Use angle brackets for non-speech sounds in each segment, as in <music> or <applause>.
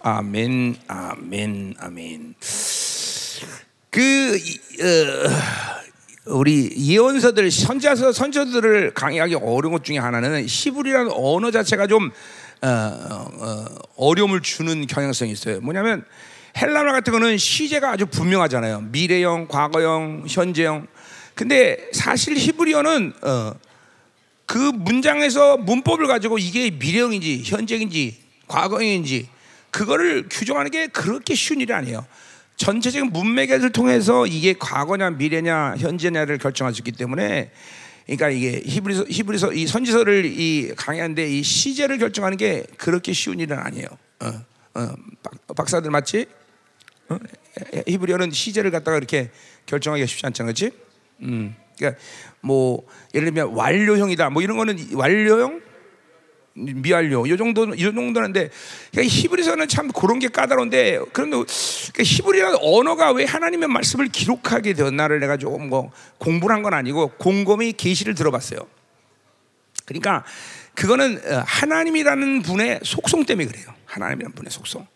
아멘, 아멘, 아멘. 그 이- 어, 우리 예언서들 선자서 선저들을 강의하기 어려운 것 중에 하나는 히브리라는 언어 자체가 좀 어, 어, 어 려움을 주는 경향성이 있어요. 뭐냐면 헬라말 같은 거는 시제가 아주 분명하잖아요. 미래형, 과거형, 현재형. 근데 사실 히브리어는 어, 그 문장에서 문법을 가지고 이게 미래형인지 현재인지 과거형인지 그거를 규정하는 게 그렇게 쉬운 일이 아니에요. 전체적인 문맥을 통해서 이게 과거냐 미래냐 현재냐를 결정할 수 있기 때문에 그러니까 이게 히브리서 히브리서 이 선지서를 이 강의하는데 이 시제를 결정하는 게 그렇게 쉬운 일은 아니에요. 어, 어, 박, 박사들 맞지? 어? 히브리어는 시제를 갖다가 이렇게 결정하기가 쉽지 않잖아, 그렇지? 음, 그러니까 뭐 예를 들면 완료형이다, 뭐 이런 거는 완료형, 미완료, 이 정도 이 정도는데 그러니까 히브리서는 참 그런 게 까다로운데 그런데 그러니까 히브리라는 언어가 왜 하나님의 말씀을 기록하게 되었나를 내가 조금 뭐 공부를 한 건 아니고 곰곰이 계시를 들어봤어요. 그러니까 그거는 어, 하나님이라는 분의 속성 때문에 그래요. 하나님이라는 분의 속성.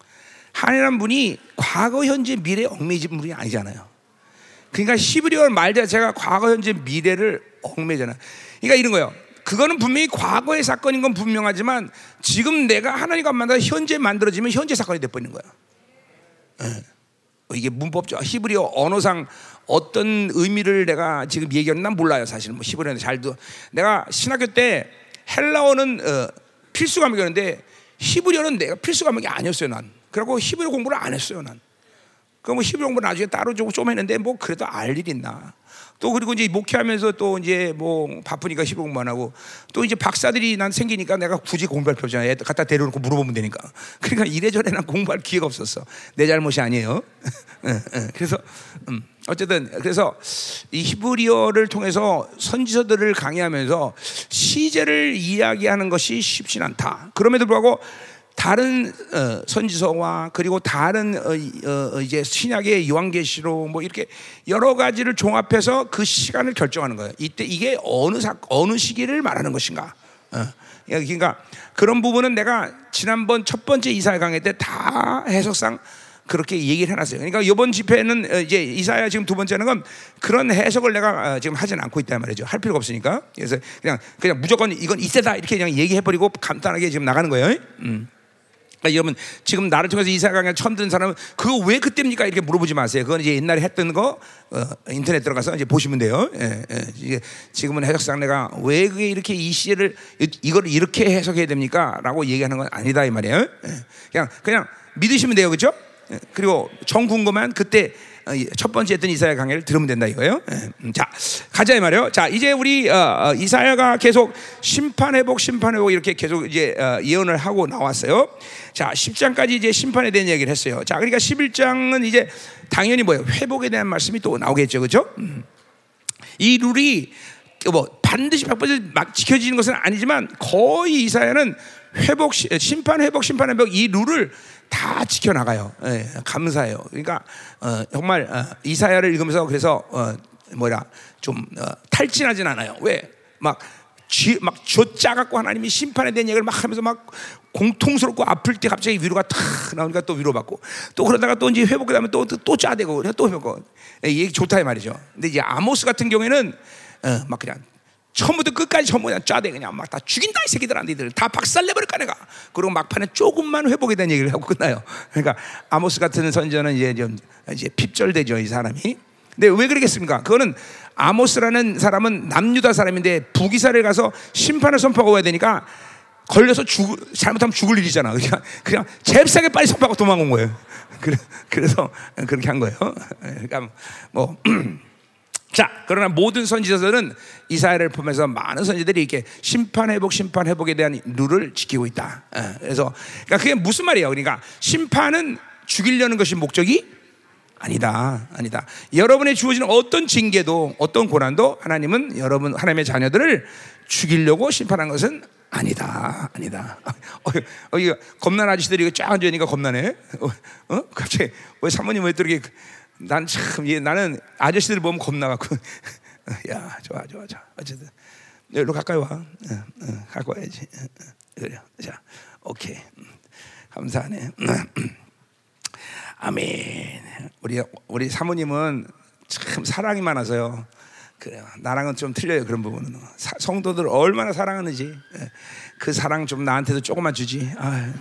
하나님이라는 분이 과거, 현재, 미래 얽매진 분이 아니잖아요. 그러니까 히브리어 말 자체가 과거, 현재, 미래를 얽매잖아. 그러니까 이런 거예요. 그거는 분명히 과거의 사건인 건 분명하지만 지금 내가 하나님과 만나 현재 만들어지면 현재 사건이 돼버리는 거야. 예. 이게 문법적 히브리어 언어상 어떤 의미를 내가 지금 얘기하는 난 몰라요 사실 뭐 히브리어 잘도 내가 신학교 때 헬라어는 어, 필수 과목이었는데 히브리어는 내가 필수 과목이 아니었어요 난 그리고 히브리어 공부를 안 했어요 난 그럼 뭐 히브리어 공부 나중에 따로 좀, 좀 했는데 뭐 그래도 알 일 있나 또 그리고 이제 목회하면서 또 이제 뭐 바쁘니까 히브리어 공부 안 하고 또 이제 박사들이 난 생기니까 내가 굳이 공부할 필요 없잖아. 애 갖다 데려놓고 물어보면 되니까. <laughs> 그러니까 이래저래 난 공부할 기회가 없었어. 내 잘못이 아니에요. <laughs> 그래서 음, 어쨌든 그래서 이 히브리어를 통해서 선지서들을 강의하면서 시제를 이야기하는 것이 쉽진 않다. 그럼에도 불구하고 다른 어, 선지서와 그리고 다른 어, 이- 어, 이제 신약의 요한계시록 뭐 이렇게 여러 가지를 종합해서 그 시간을 결정하는 거예요. 이때 이게 어느 사 어느 시기를 말하는 것인가. 어. 그러니까 그런 부분은 내가 지난번 첫 번째 이사야 강의 때 다 해석상 그렇게 얘기를 해놨어요. 그러니까 이번 집회는 어, 이제 이사야 지금 두 번째는 건 그런 해석을 내가 어, 지금 하지는 않고 있단 말이죠. 할 필요가 없으니까. 그래서 그냥 그냥 무조건 이건 이세다 이렇게 그냥 얘기해버리고 간단하게 지금 나가는 거예요. 음. 그러니까 여러분 지금 나를 통해서 이사 강의 처음 듣는 사람은 그거 왜 그때입니까 이렇게 물어보지 마세요. 그건 이제 옛날에 했던 거 어, 인터넷 들어가서 이제 보시면 돼요. 예, 예. 이게 지금은 해석상 내가 왜 그게 이렇게 이 시를 이걸 이렇게 해석해야 됩니까?라고 얘기하는 건 아니다 이 말이에요. 예. 그냥 그냥 믿으시면 돼요, 그렇죠? 예. 그리고 정 궁금한 그때 첫 번째 했던 이사야 강의를 들으면 된다 이거예요. 예. 음, 자 가자 이 말이에요. 자 이제 우리 어, 어, 이사야가 계속 심판 회복 심판 회복 이렇게 계속 이제 어, 예언을 하고 나왔어요. 자 10장까지 이제 심판에 대한 얘기를 했어요. 자 그러니까 11장은 이제 당연히 뭐예요 회복에 대한 말씀이 또 나오겠죠, 그렇죠? 음. 이 룰이 뭐 반드시 100%막 지켜지는 것은 아니지만 거의 이사야는 회복 시- 심판 회복 심판 회복 이 룰을 다 지켜 나가요. 예, 감사해요. 그러니까 어, 정말 어, 이사야를 읽으면서 그래서 어, 뭐라 좀 어, 탈진하진 않아요. 왜? 막 쥐, 막 쥐짜 갖고 하나님이 심판에 대한 얘기를 막 하면서 막 공통스럽고 아플 때 갑자기 위로가 탁 나오니까 또 위로받고 또 그러다가 또 이제 회복이 되면 또또 짜대고 그래 또 회복하고 예, 이게 좋다 이 말이죠. 근데 이제 아모스 같은 경우에는 어, 막 그냥 처음부터 끝까지 전부 그냥 짜대 그냥 막 다 죽인다 이 새끼들아 니들 다 박살내버릴까 내가 그리고 막판에 조금만 회복에 대한 얘기를 하고 끝나요. 그러니까 아모스 같은 선지자는 이제 좀 이제 핍절되죠 이 사람이. 근데 왜 그러겠습니까? 그거는 아모스라는 사람은 남유다 사람인데 북이사를 가서 심판을 선포하고 와야 되니까 걸려서 죽 잘못하면 죽을 일이잖아. 그냥 그냥 잽싸게 빨리 선포하고 도망온 거예요. 그래, 그래서 그렇게 한 거예요. 그러니까 뭐. <clears throat> 자, 그러나 모든 선지자들은 이사야를 보면서 많은 선지들이 이렇게 심판 회복, 심판 회복에 대한 룰을 지키고 있다. 예, 그래서 그러니까 그게 무슨 말이에요? 그러니까 심판은 죽이려는 것이 목적이 아니다, 아니다. 여러분의 주어지는 어떤 징계도 어떤 고난도 하나님은 여러분 하나님의 자녀들을 죽이려고 심판한 것은 아니다, 아니다. 어, 어, 이거 겁난 아저씨들이 이거 쫙 앉아있으니까 겁나네. 어, 어? 갑자기 왜 사모님 왜또 이렇게 난 참, 예, 나는 아저씨들 보면 겁나갖고. <laughs> 야, 좋아, 좋아, 좋아. 어쨌든. 여기로 가까이 와. 어, 어, 갖고 와야지. 그래. 자, 오케이. 음, 감사하네. <clears throat> 아멘. 우리 우리 사모님은 참 사랑이 많아서요. 그래요. 나랑은 좀 틀려요 그런 부분은. 사, 성도들 얼마나 사랑하는지 예. 그 사랑 좀 나한테도 조금만 주지. 아,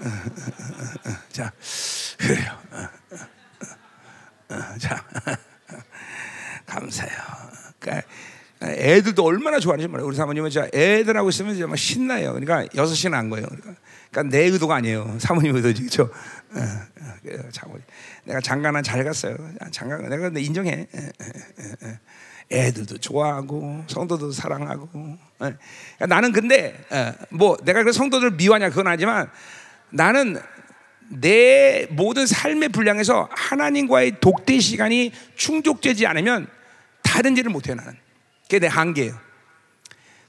어, 어, 자, 그래요. 자, <laughs> 감사해요. 그러니까 애들도 얼마나 좋아하는지 몰라요. 우리 사모님은 진짜 애들하고 있으면 정말 신나요. 그러니까 여섯 시간 안 거예요. 그러니까, 그러니까 내 의도가 아니에요. 사모님 의도지, 그렇죠? 내가 장가는 잘 갔어요. 장가 내가 인정해. 애들도 좋아하고 성도도 사랑하고. 그러니까 나는 근데 뭐 내가 그 성도들 미워하냐 그건 아니지만 나는 내 모든 삶의 분량에서 하나님과의 독대 시간이 충족되지 않으면 다른 일을 못해 나는. 그게 내 한계예요.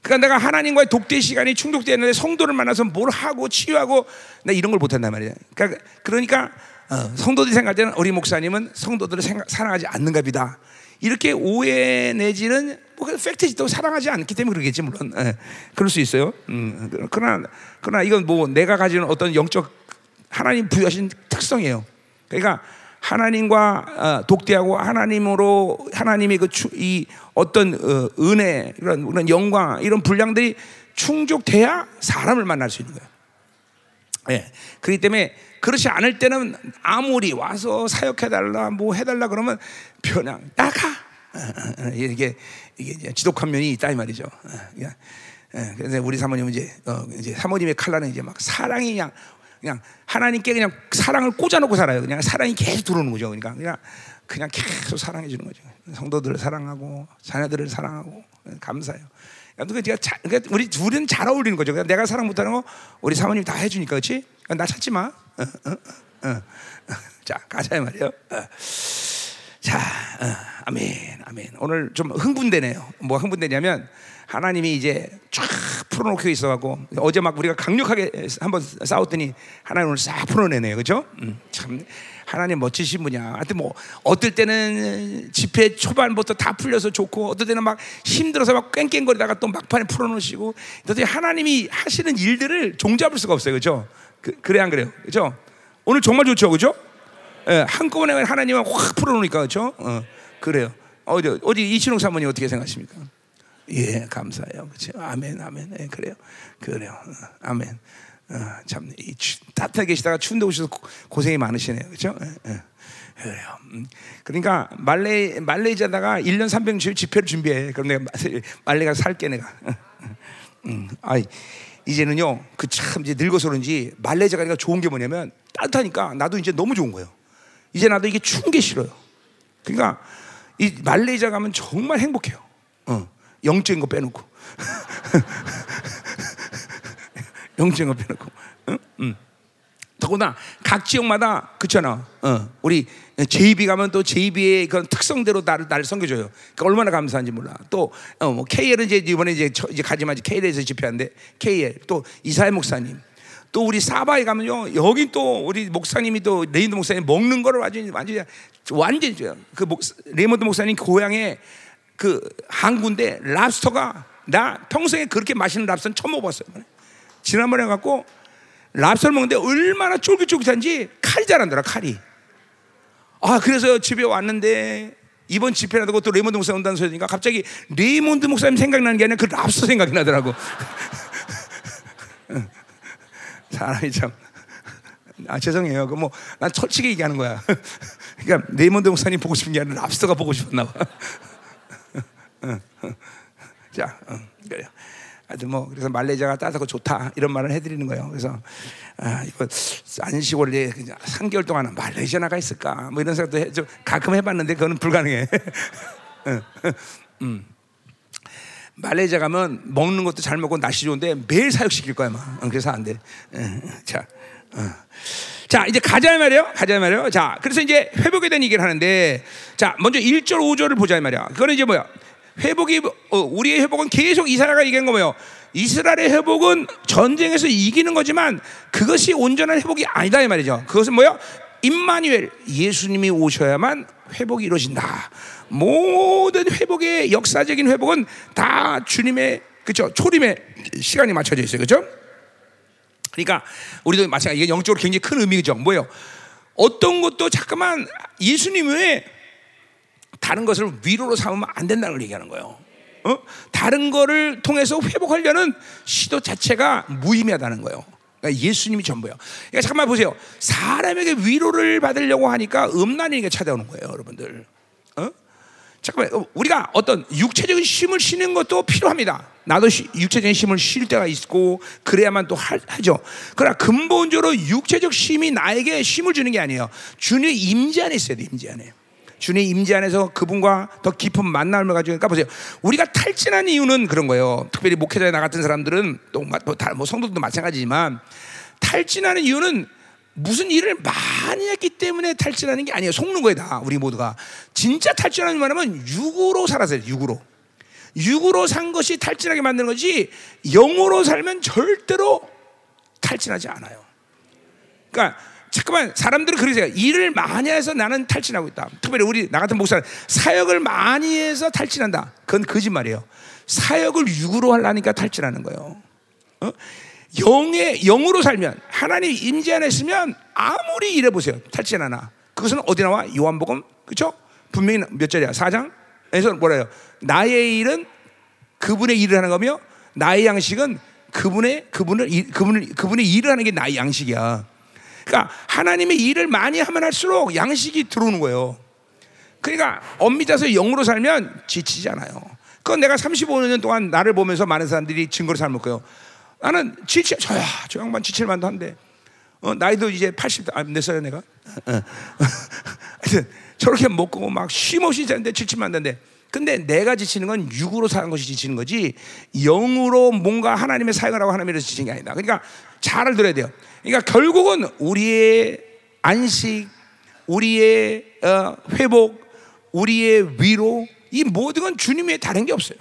그러니까 내가 하나님과의 독대 시간이 충족되는데 성도를 만나서 뭘 하고 치유하고 나 이런 걸 못한단 말이야. 그러니까, 그러니까 어, 성도들이 생각할 때는 우리 목사님은 성도들을 생각, 사랑하지 않는가 보다. 이렇게 오해 내지는 뭐 팩트지 또 사랑하지 않기 때문에 그러겠지 물론 예, 그럴 수 있어요. 음, 그러나 그러나 이건 뭐 내가 가지는 어떤 영적 하나님 부여하신 특성이에요. 그러니까 하나님과 어, 독대하고 하나님으로 하나님의 그 이 어떤 어, 은혜 이런 그런 영광 이런 분량들이 충족돼야 사람을 만날 수 있는 거예요. 예. 그렇기 때문에 그렇지 않을 때는 아무리 와서 사역해 달라 뭐 해달라 그러면 그냥 나가 <laughs> 이게 이게 지독한 면이 있다 이 말이죠. 그래서 우리 사모님은 이제 어, 이제 사모님의 칼라는 이제 막 사랑이 그냥 그냥 하나님께 그냥 사랑을 꽂아놓고 살아요. 그냥 사랑이 계속 들어오는 거죠. 그러니까 그냥 그냥 계속 사랑해 주는 거죠. 성도들을 사랑하고 자녀들을 사랑하고 감사해요. 그러니까 제가 자, 그러니까 우리 둘은 잘 어울리는 거죠. 그러니까 내가 사랑 못하는 거 우리 사모님 다 해주니까 그렇지? 나 찾지 마. 어, 어, 어. <laughs> 자 가자 말이요. 자, 아멘, 아멘. 오늘 좀 흥분되네요. 뭐 흥분되냐면 하나님이 이제 쫙 풀어놓고 있어갖고 어제 막 우리가 강력하게 한번 싸웠더니 하나님 오늘 싹 풀어내네요, 그렇죠? 음, 참 하나님 멋지신 분이야. 하여튼 뭐 어떨 때는 집회 초반부터 다 풀려서 좋고 어떨 때는 막 힘들어서 막 깽깽거리다가 또 막판에 풀어놓으시고 도대체 하나님이 하시는 일들을 종잡을 수가 없어요, 그렇죠? 그, 그래 안 그래요, 그렇죠? 오늘 정말 좋죠, 그렇죠? 예, 한꺼번에 하나님을 확 풀어놓으니까 그렇죠? 어, 그래요. 어디 어디 이신홍 사모님 어떻게 생각하십니까? 예, 감사해요. 그렇죠? 아멘, 아멘. 예, 그래요. 그래요. 어, 아멘. 어, 참, 이 추, 따뜻하게 계시다가 추운데 오셔서 고, 생이 많으시네요. 그렇죠? 예, 예. 그래요. 음. 그러니까 말레 말레이자다가 1년 300일 집회를 준비해. 그럼 내가 말레 가서 살게 내가. 음. 아이 이제는요. 그 참 이제 늙어서 그런지 말레이자 가 니까 좋은 게 뭐냐면 따뜻하니까 나도 이제 너무 좋은 거예요. 이제 나도 이게 추운 게 싫어요. 그러니까 이 말레이자 가면 정말 행복해요. 어. 영적인 거 빼놓고. <laughs> 영적인 거 빼놓고. 응? 응. 더구나 각 지역마다 그렇잖아. 어, 우리 JB 가면 또 JB의 그런 특성대로 나를 나를 섬겨줘요. 그러니까 얼마나 감사한지 몰라. 또 어, 뭐 KL은 이제 이번에 이제 저, 이제 가지만 KL에서 집회하는데 KL 또 이사회 목사님. 또 우리 사바에 가면요 여기 또 우리 목사님이 또 레이먼드 목사님 먹는 거를 완전히 완전히 완전히 그 목, 레이먼드 목사님 고향에 그 항구인데 랍스터가 나 평생에 그렇게 맛있는 랍스터는 처음 먹어봤어요. 지난번에 갖고 랍스터를 먹는데 얼마나 쫄깃쫄깃한지 칼이 잘 안 들더라 칼이. 아 그래서 집에 왔는데 이번 집회라도 또 레이몬드 목사 온다는 소리니까 갑자기 레이몬드 목사님 생각나는 게 아니라 그 랍스터 생각이 나더라고. <laughs> 사람이 참. 아 죄송해요. 그 뭐 난 솔직히 얘기하는 거야. <laughs> 그러니까 레이몬드 목사님 보고 싶은 게 아니라 랍스터가 보고 싶었나 봐. <laughs> <laughs> 자, 그래요. 하여튼 뭐 그래서 말레이자가 따뜻하고 좋다 이런 말을 해드리는 거예요. 그래서 아, 이거 안식월에 3개월 동안 말레이시아 나가 있을까 뭐 이런 생각도 해, 좀 가끔 해봤는데 그거는 불가능해. <laughs> 음. 말레이시아 가면 먹는 것도 잘 먹고 날씨 좋은데 매일 사육시킬 거야 막. 그래서 안 돼. 자, 어. 자 이제 가자 말이에요. 가자 말이에요. 자 그래서 이제 회복에 대한 얘기를 하는데 자 먼저 1절 5절을 보자 말이야. 그거는 이제 뭐야? 회복이 어, 우리의 회복은 계속 이스라엘가 얘기한 거 뭐예요? 이스라엘의 회복은 전쟁에서 이기는 거지만 그것이 온전한 회복이 아니다 이 말이죠. 그것은 뭐요? 임마누엘 예수님이 오셔야만 회복이 이루어진다. 모든 회복의 역사적인 회복은 다 주님의 그죠 초림의 시간이 맞춰져 있어요, 그죠? 그러니까 우리도 마찬가지 이게 영적으로 굉장히 큰 의미죠. 뭐예요? 어떤 것도 잠깐만 예수님 외에 다른 것을 위로로 삼으면 안 된다는 걸 얘기하는 거예요. 어? 다른 거를 통해서 회복하려는 시도 자체가 무의미하다는 거예요. 그러니까 예수님이 전부예요. 그러니까 잠깐만 보세요. 사람에게 위로를 받으려고 하니까 음란이게 찾아오는 거예요, 여러분들. 어? 잠깐만, 어, 우리가 어떤 육체적인 힘을 쉬는 것도 필요합니다. 나도 시, 육체적인 힘을 쉴 때가 있고 그래야만 또 하, 죠 그러나 근본적으로 육체적 힘이 나에게 힘을 주는 게 아니에요. 주님의 임재 안에 있어야 돼, 임재 안에. 주님의 임재 안에서 그분과 더 깊은 만남을 가지고 그러니까 보세요. 우리가 탈진한 이유는 그런 거예요. 특별히 목회자에 나 같은 사람들은 또뭐 성도도 마찬가지지만 탈진하는 이유는 무슨 일을 많이 했기 때문에 탈진하는 게 아니에요. 속는 거예요, 다. 우리 모두가. 진짜 탈진하는 말하면 육으로 살아서요, 육으로. 육으로 산 것이 탈진하게 만드는 거지, 영으로 살면 절대로 탈진하지 않아요. 그러니까, 잠깐만, 사람들은 그러세요. 일을 많이 해서 나는 탈진하고 있다. 특별히 우리, 나 같은 목사는 사역을 많이 해서 탈진한다. 그건 거짓말이에요. 사역을 육으로 하려니까 탈진하는 거예요. 어? 영의 영으로 살면 하나님 임재 안에 있으면 아무리 일해 보세요. 탈진 하나. 그것은 어디 나와? 요한복음 그렇죠? 분명히 몇 절이야? 4장에서 뭐래요? 나의 일은 그분의 일을 하는 거며 나의 양식은 그분의 그분을 그분을 그분의 일을 하는 게 나의 양식이야. 그러니까 하나님의 일을 많이 하면 할수록 양식이 들어오는 거예요. 그러니까 엄밀해서 영으로 살면 지치지 않아요. 그건 내가 35년 동안 나를 보면서 많은 사람들이 증거로 삶을 거예요. 나는 지칠, 저야, 저 양반 지칠 만도 한데, 어, 나이도 이제 80, 아, 몇 살이야 내가? <laughs> 하여튼, 저렇게 먹고 막 쉼없이 자는데 지칠 만 한데, 근데 내가 지치는 건 육으로 사는 것이 지치는 거지, 영으로 뭔가 하나님의 사역을 하고 하나님을 지치는 게 아니다. 그러니까 잘 들어야 돼요. 그러니까 결국은 우리의 안식, 우리의 어, 회복, 우리의 위로, 이 모든 건 주님의 다른 게 없어요.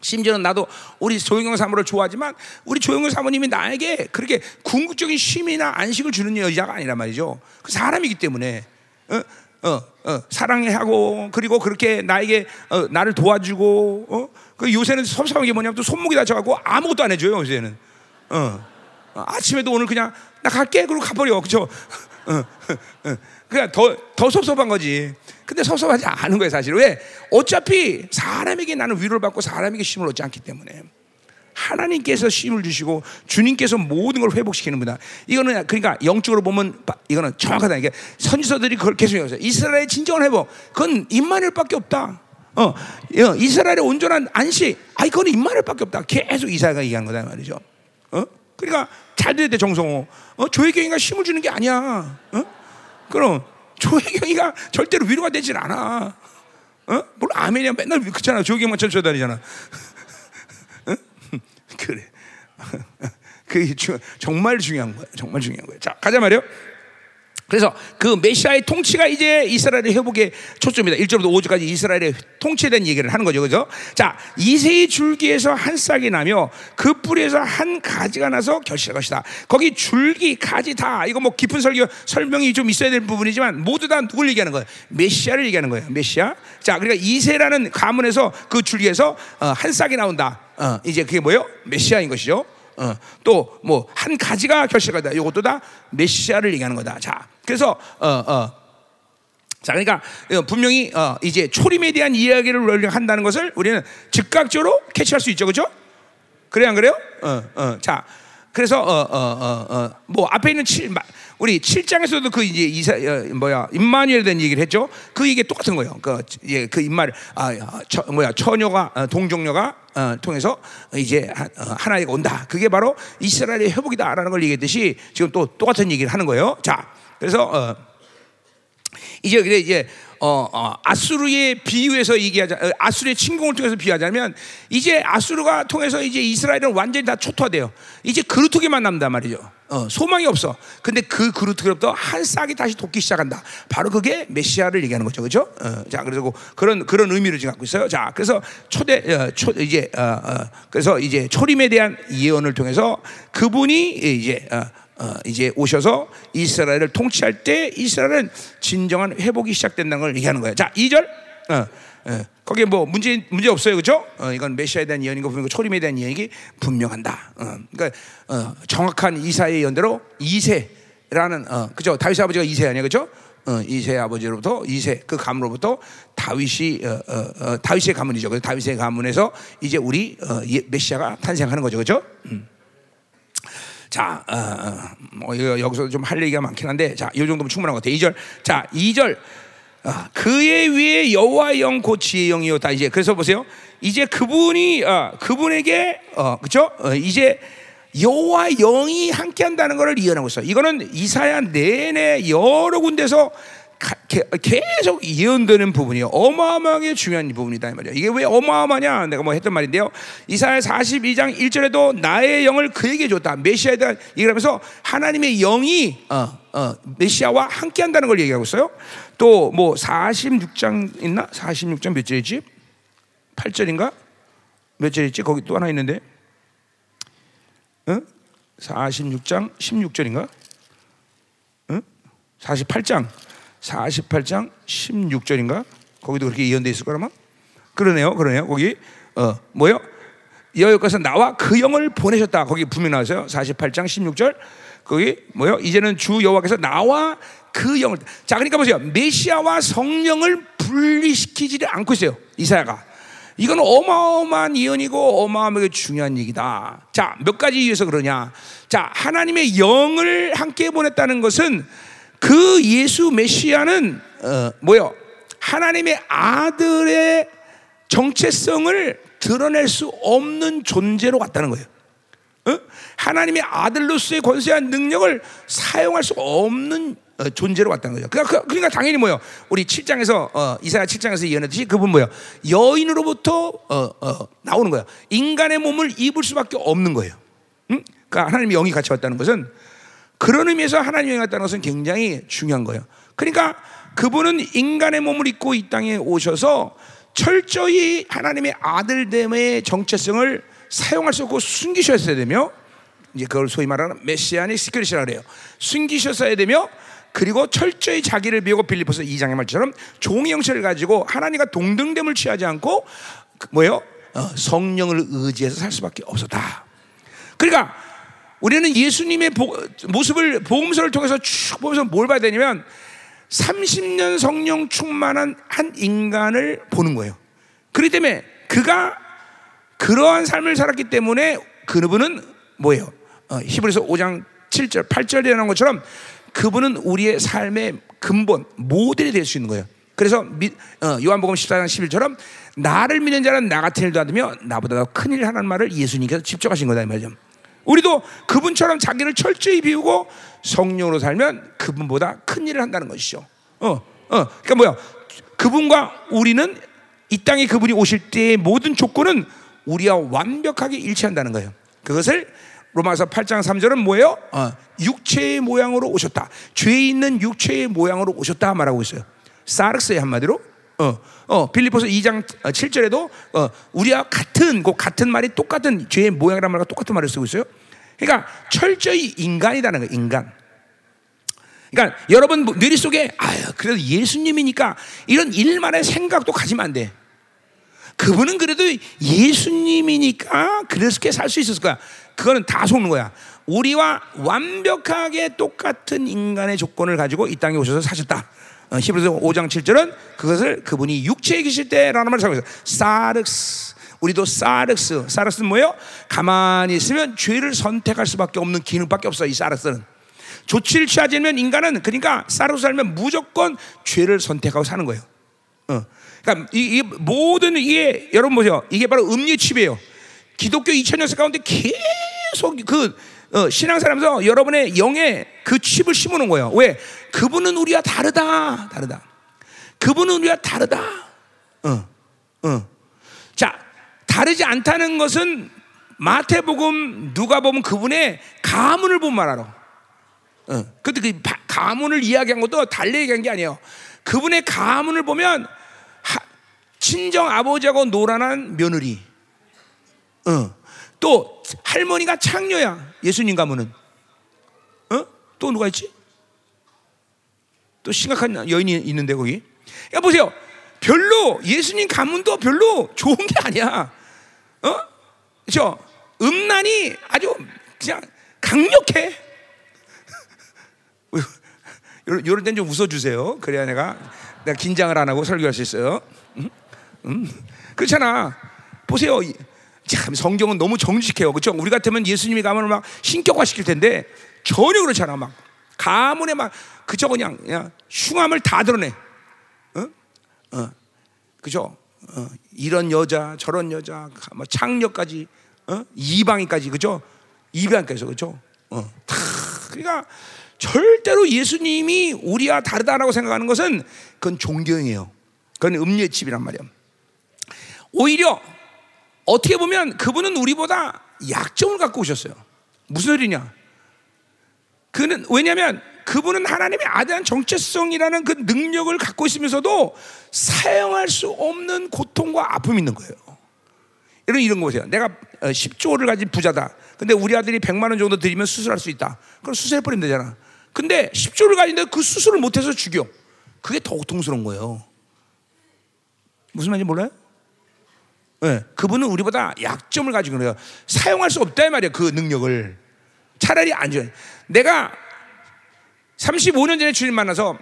심지어는 나도 우리 조영경 사모를 좋아하지만 우리 조영경 사모님이 나에게 그렇게 궁극적인 쉼이나 안식을 주는 여자가 아니란 말이죠. 그 사람이기 때문에 어, 어, 어, 사랑하고 그리고 그렇게 나에게 어, 나를 도와주고 어? 그 요새는 섭섭한 게 뭐냐면 또 손목이 다쳐갖고 아무것도 안 해줘요 요새는. 어. 아침에도 오늘 그냥 나 갈게 그러고 가버려 그죠? <laughs> 어, 어, 어. 그냥 더, 더 섭섭한 거지. 근데 섭섭하지 않은 거예요, 사실. 왜? 어차피 사람에게 나는 위로를 받고 사람에게 쉼을 얻지 않기 때문에. 하나님께서 쉼을 주시고 주님께서 모든 걸 회복시키는 분다. 이거는 그러니까 영적으로 보면 이거는 정확하다. 이게 선지서들이 그걸 계속 얘기해요. 이스라엘의 진정한 회복. 그건 임마누엘밖에 없다. 어, 어, 이스라엘의 온전한 안식. 아, 이건 임마누엘밖에 없다. 계속 이사가 얘기하는 거다 말이죠. 어? 그러니까 잘 들어야 돼 정성호. 어, 조혜경이가 힘을 주는 게 아니야. 어? 그럼 조혜경이가 절대로 위로가 되질 않아. 어? 뭘 아멘이야 맨날 그렇잖아. 조혜경만 쳐쳐 다니잖아. 어? 그래. <laughs> 그게 주, 정말 중요한 거야. 정말 중요한 거야. 자, 가자 말이요. 그래서 그 메시아의 통치가 이제 이스라엘의 회복에 초점이다. 1절부터 5절까지 이스라엘의 통치에 대한 얘기를 하는 거죠. 그죠? 자, 이세의 줄기에서 한 싹이 나며 그 뿌리에서 한 가지가 나서 결실할 것이다. 거기 줄기, 가지 다 이거 뭐 깊은 설교 설명이 좀 있어야 될 부분이지만 모두 다 누굴 얘기하는 거예요? 메시아를 얘기하는 거예요. 메시아. 자, 그러니까 이세라는 가문에서 그 줄기에서 어, 한 싹이 나온다. 어, 이제 그게 뭐예요? 메시아인 것이죠. 어, 또뭐 한 가지가 결실하다. 이것도 다 메시아를 얘기하는 거다. 자, 그래서 어, 어. 자, 그러니까 어, 분명히 어, 이제 초림에 대한 이야기를 한다는 것을 우리는 즉각적으로 캐치할 수 있죠, 그렇죠? 그래 안 그래요? 어, 어. 자, 그래서 어, 어, 어, 어, 뭐 앞에 있는 칠 우리 7장에서도 그 이제 이사 어, 뭐야 임마누엘에 대한 얘기를 했죠. 그 얘기 똑같은 거예요. 그 예, 그 임마를 아 처, 뭐야 처녀가 어, 동정녀가 어, 통해서 이제 하, 어, 하나가 온다. 그게 바로 이스라엘의 회복이다라는 걸 얘기했듯이 지금 또 똑같은 얘기를 하는 거예요. 자, 그래서 어, 이제 이제 어, 어, 아수르의 비유에서 얘기하자, 어, 아수르의 침공을 통해서 비유하자면 이제 아수르가 통해서 이제 이스라엘은 완전히 다 초토화돼요. 이제 그루트기만 남다 말이죠. 어, 소망이 없어. 근데 그 그루트기로부터 한 싹이 다시 돋기 시작한다. 바로 그게 메시아를 얘기하는 거죠, 그렇죠? 어, 자, 그래서 그, 그런 그런 의미를 지금 갖고 있어요. 자, 그래서 초대 어, 초 이제 그래서 이제 초림에 대한 예언을 통해서 그분이 이제 어, 이제 오셔서 이스라엘을 통치할 때 이스라엘은 진정한 회복이 시작된다는 걸 얘기하는 거예요. 자, 2절. 어, 어, 거기에 뭐 문제 문제 없어요, 그렇죠? 이건 메시아에 대한 거 보면 초림에 대한 예언이 분명한다. 어, 그러니까 어, 정확한 이사의 2세 이세라는 어, 그죠? 다윗 아버지가 이세 아니야? 어, 이세 아버지로부터 이세 그 가문으로부터 다윗이 어, 어, 어, 다윗의 가문이죠. 그래서 다윗의 가문에서 이제 우리 어, 예, 메시아가 탄생하는 거죠, 그죠? 음. 자, 어, 어, 뭐 여기서 좀 할 얘기가 많긴 한데, 자, 이 정도면 충분한 것 같아. 2절, 자, 2절. 아, 그의 위에 여호와 영 고치의 영이요. 다 이제 그래서 보세요. 이제 그분이 어, 그분에게 어, 그렇죠? 어, 이제 여호와 영이 함께한다는 것을 예언하고 있어. 이거는 이사야 내내 여러 군데서 가, 게, 계속 예언되는 부분이에요. 어마어마하게 중요한 부분이다 이 말이야. 이게 왜 어마어마하냐? 내가 뭐 했던 말인데요. 이사야 42장 1절에도 나의 영을 그에게 줬다. 메시아에 대한 얘기를 하면서 하나님의 영이 어, 어, 메시아와 함께한다는 걸 얘기하고 있어요. 또 뭐 46장 있나? 46장 몇 절이지? 8절인가? 몇 절이지? 거기 또 하나 있는데. 응? 46장 16절인가? 응? 48장 48장 16절인가? 거기도 그렇게 예언돼 있을 거라마? 그러네요. 그러네요. 거기 어 뭐요? 여호와께서 나와 그 영을 보내셨다. 거기 분명 나왔어요. 48장 16절. 거기 뭐요? 이제는 주 여호와께서 나와 그 영을 자 그러니까 보세요. 메시아와 성령을 분리시키지를 않고 있어요. 이사야가. 이건 어마어마한 예언이고 어마어마하게 중요한 얘기다. 자, 몇 가지 이유에서 그러냐? 자, 하나님의 영을 함께 보냈다는 것은 그 예수 메시아는 어, 뭐요? 하나님의 아들의 정체성을 드러낼 수 없는 존재로 왔다는 거예요. 어? 하나님의 아들로서의 권세한 능력을 사용할 수 없는 어, 존재로 왔다는 거죠. 그러니까, 그러니까 당연히 뭐요? 우리 7장에서 어, 이사야 7장에서 예언했듯이 그분 뭐요? 여인으로부터 어, 어, 나오는 거야. 인간의 몸을 입을 수밖에 없는 거예요. 응? 그러니까 하나님의 영이 같이 왔다는 것은 그런 의미에서 하나님의 영이 왔다는 것은 굉장히 중요한 거예요. 그러니까 그분은 인간의 몸을 입고 이 땅에 오셔서 철저히 하나님의 아들됨의 정체성을 사용할 수 없고 숨기셨어야 되며 이제 그걸 소위 말하는 Messianic Secret이라 그래요. 숨기셨어야 되며 그리고 철저히 자기를 비우고 빌립보서 2장의 말처럼 종의 형체를 가지고 하나님과 동등됨을 취하지 않고 그 뭐예요? 어, 성령을 의지해서 살 수밖에 없었다. 그러니까 우리는 예수님의 보, 모습을 복음서를 통해서 쭉 보면서 뭘 봐야 되냐면 30년 성령 충만한 한 인간을 보는 거예요. 그렇기 때문에 그가 그러한 삶을 살았기 때문에 그분은 뭐예요? 어, 히브리서 5장 7절, 8절에 나온 것처럼 그분은 우리의 삶의 근본, 모델이 될 수 있는 거예요. 그래서 미, 어, 요한복음 14장 11처럼 나를 믿는 자는 나 같은 일도 하며 나보다 더 큰 일을 하는 말을 예수님께서 직접 하신 거다 이 말이죠. 우리도 그분처럼 자기를 철저히 비우고 성령으로 살면 그분보다 큰 일을 한다는 것이죠. 어, 어, 그러니까 뭐야? 그분과 우리는 이 땅에 그분이 오실 때의 모든 조건은 우리와 완벽하게 일치한다는 거예요. 그것을 로마서 8장 3절은 뭐예요? 어, 육체의 모양으로 오셨다. 죄 있는 육체의 모양으로 오셨다 말하고 있어요. 사르스의 한마디로. 어, 어, 빌리포스 2장 7절에도 어, 우리와 같은 그 같은 말이 똑같은 죄의 모양이란 말과 똑같은 말을 쓰고 있어요. 그러니까 철저히 인간이라는 거예요. 인간. 그러니까 여러분 뇌리 속에 아유 그래도 예수님이니까 이런 일만의 생각도 가지면 안 돼. 그분은 그래도 예수님이니까 그렇게 살 수 있었을 거야. 그거는 다 속는 거야. 우리와 완벽하게 똑같은 인간의 조건을 가지고 이 땅에 오셔서 사셨다. 어, 히브리서 5장 7절은 그것을 그분이 육체에 계실 때라는 말을 있어요. 사르스. 우리도 사르스. 사르스는 뭐예요? 가만히 있으면 죄를 선택할 수밖에 없는 기능밖에 없어. 이 사르스는. 조치를 취하지 않으면 인간은 그러니까 사르스 살면 무조건 죄를 선택하고 사는 거예요. 어. 그러니까 이, 이 모든 이게 여러분 보세요. 이게 바로 음료 칩이에요. 기독교 2000년 세 가운데 계속 그 어, 신앙사람에서 여러분의 영에 그 칩을 심어놓은 거예요. 왜? 그분은 우리와 다르다, 다르다. 그분은 우리와 다르다. 어, 어. 자, 다르지 않다는 것은 마태복음 누가 보면 그분의 가문을 보면 알아. 어. 그 가문을 이야기한 것도 달리 얘기한 게 아니에요. 그분의 가문을 보면 하, 친정 아버지하고 노란한 며느리. 어. 또 할머니가 창녀야. 예수님 가문은. 어? 또 누가 있지? 또 심각한 여인이 있는데 거기. 야 보세요. 별로 예수님 가문도 별로 좋은 게 아니야. 어? 저 음란이 아주 그냥 강력해. <laughs> 요런 데는 좀 웃어주세요. 그래야 내가 내가 긴장을 안 하고 설교할 수 있어요. 음? 음? 그렇잖아. 보세요. 참 성경은 너무 정직해요. 그렇죠? 우리 같으면 예수님이 가면 막 신격화 시킬 텐데 전혀 그렇잖아. 막 가문에 막 그저 그냥, 그냥 흉함을 다 드러내. 어? 어. 그죠? 어. 이런 여자, 저런 여자, 뭐 창녀까지, 어? 이방인까지, 그죠? 이방까지, 그죠? 어. 다 그러니까 절대로 예수님이 우리와 다르다라고 생각하는 것은 그건 존경이에요. 그건 음료의 집이란 말이야. 오히려 어떻게 보면 그분은 우리보다 약점을 갖고 오셨어요. 무슨 소리냐? 그는 왜냐하면 그분은 하나님의 아대한 정체성이라는 그 능력을 갖고 있으면서도 사용할 수 없는 고통과 아픔이 있는 거예요. 이런 이런 거 보세요. 내가 10조를 어, 가진 부자다. 근데 우리 아들이 100만 원 정도 드리면 수술할 수 있다. 그럼 수술해 버리면 되잖아. 근데 10조를 가진데 그 수술을 못 해서 죽여. 그게 더 고통스러운 거예요. 무슨 말인지 몰라요? 네, 그분은 우리보다 약점을 가지고 거예요. 사용할 수 없다 이 말이야. 그 능력을. 차라리 안 줘. 내가 35년 전에 주님 만나서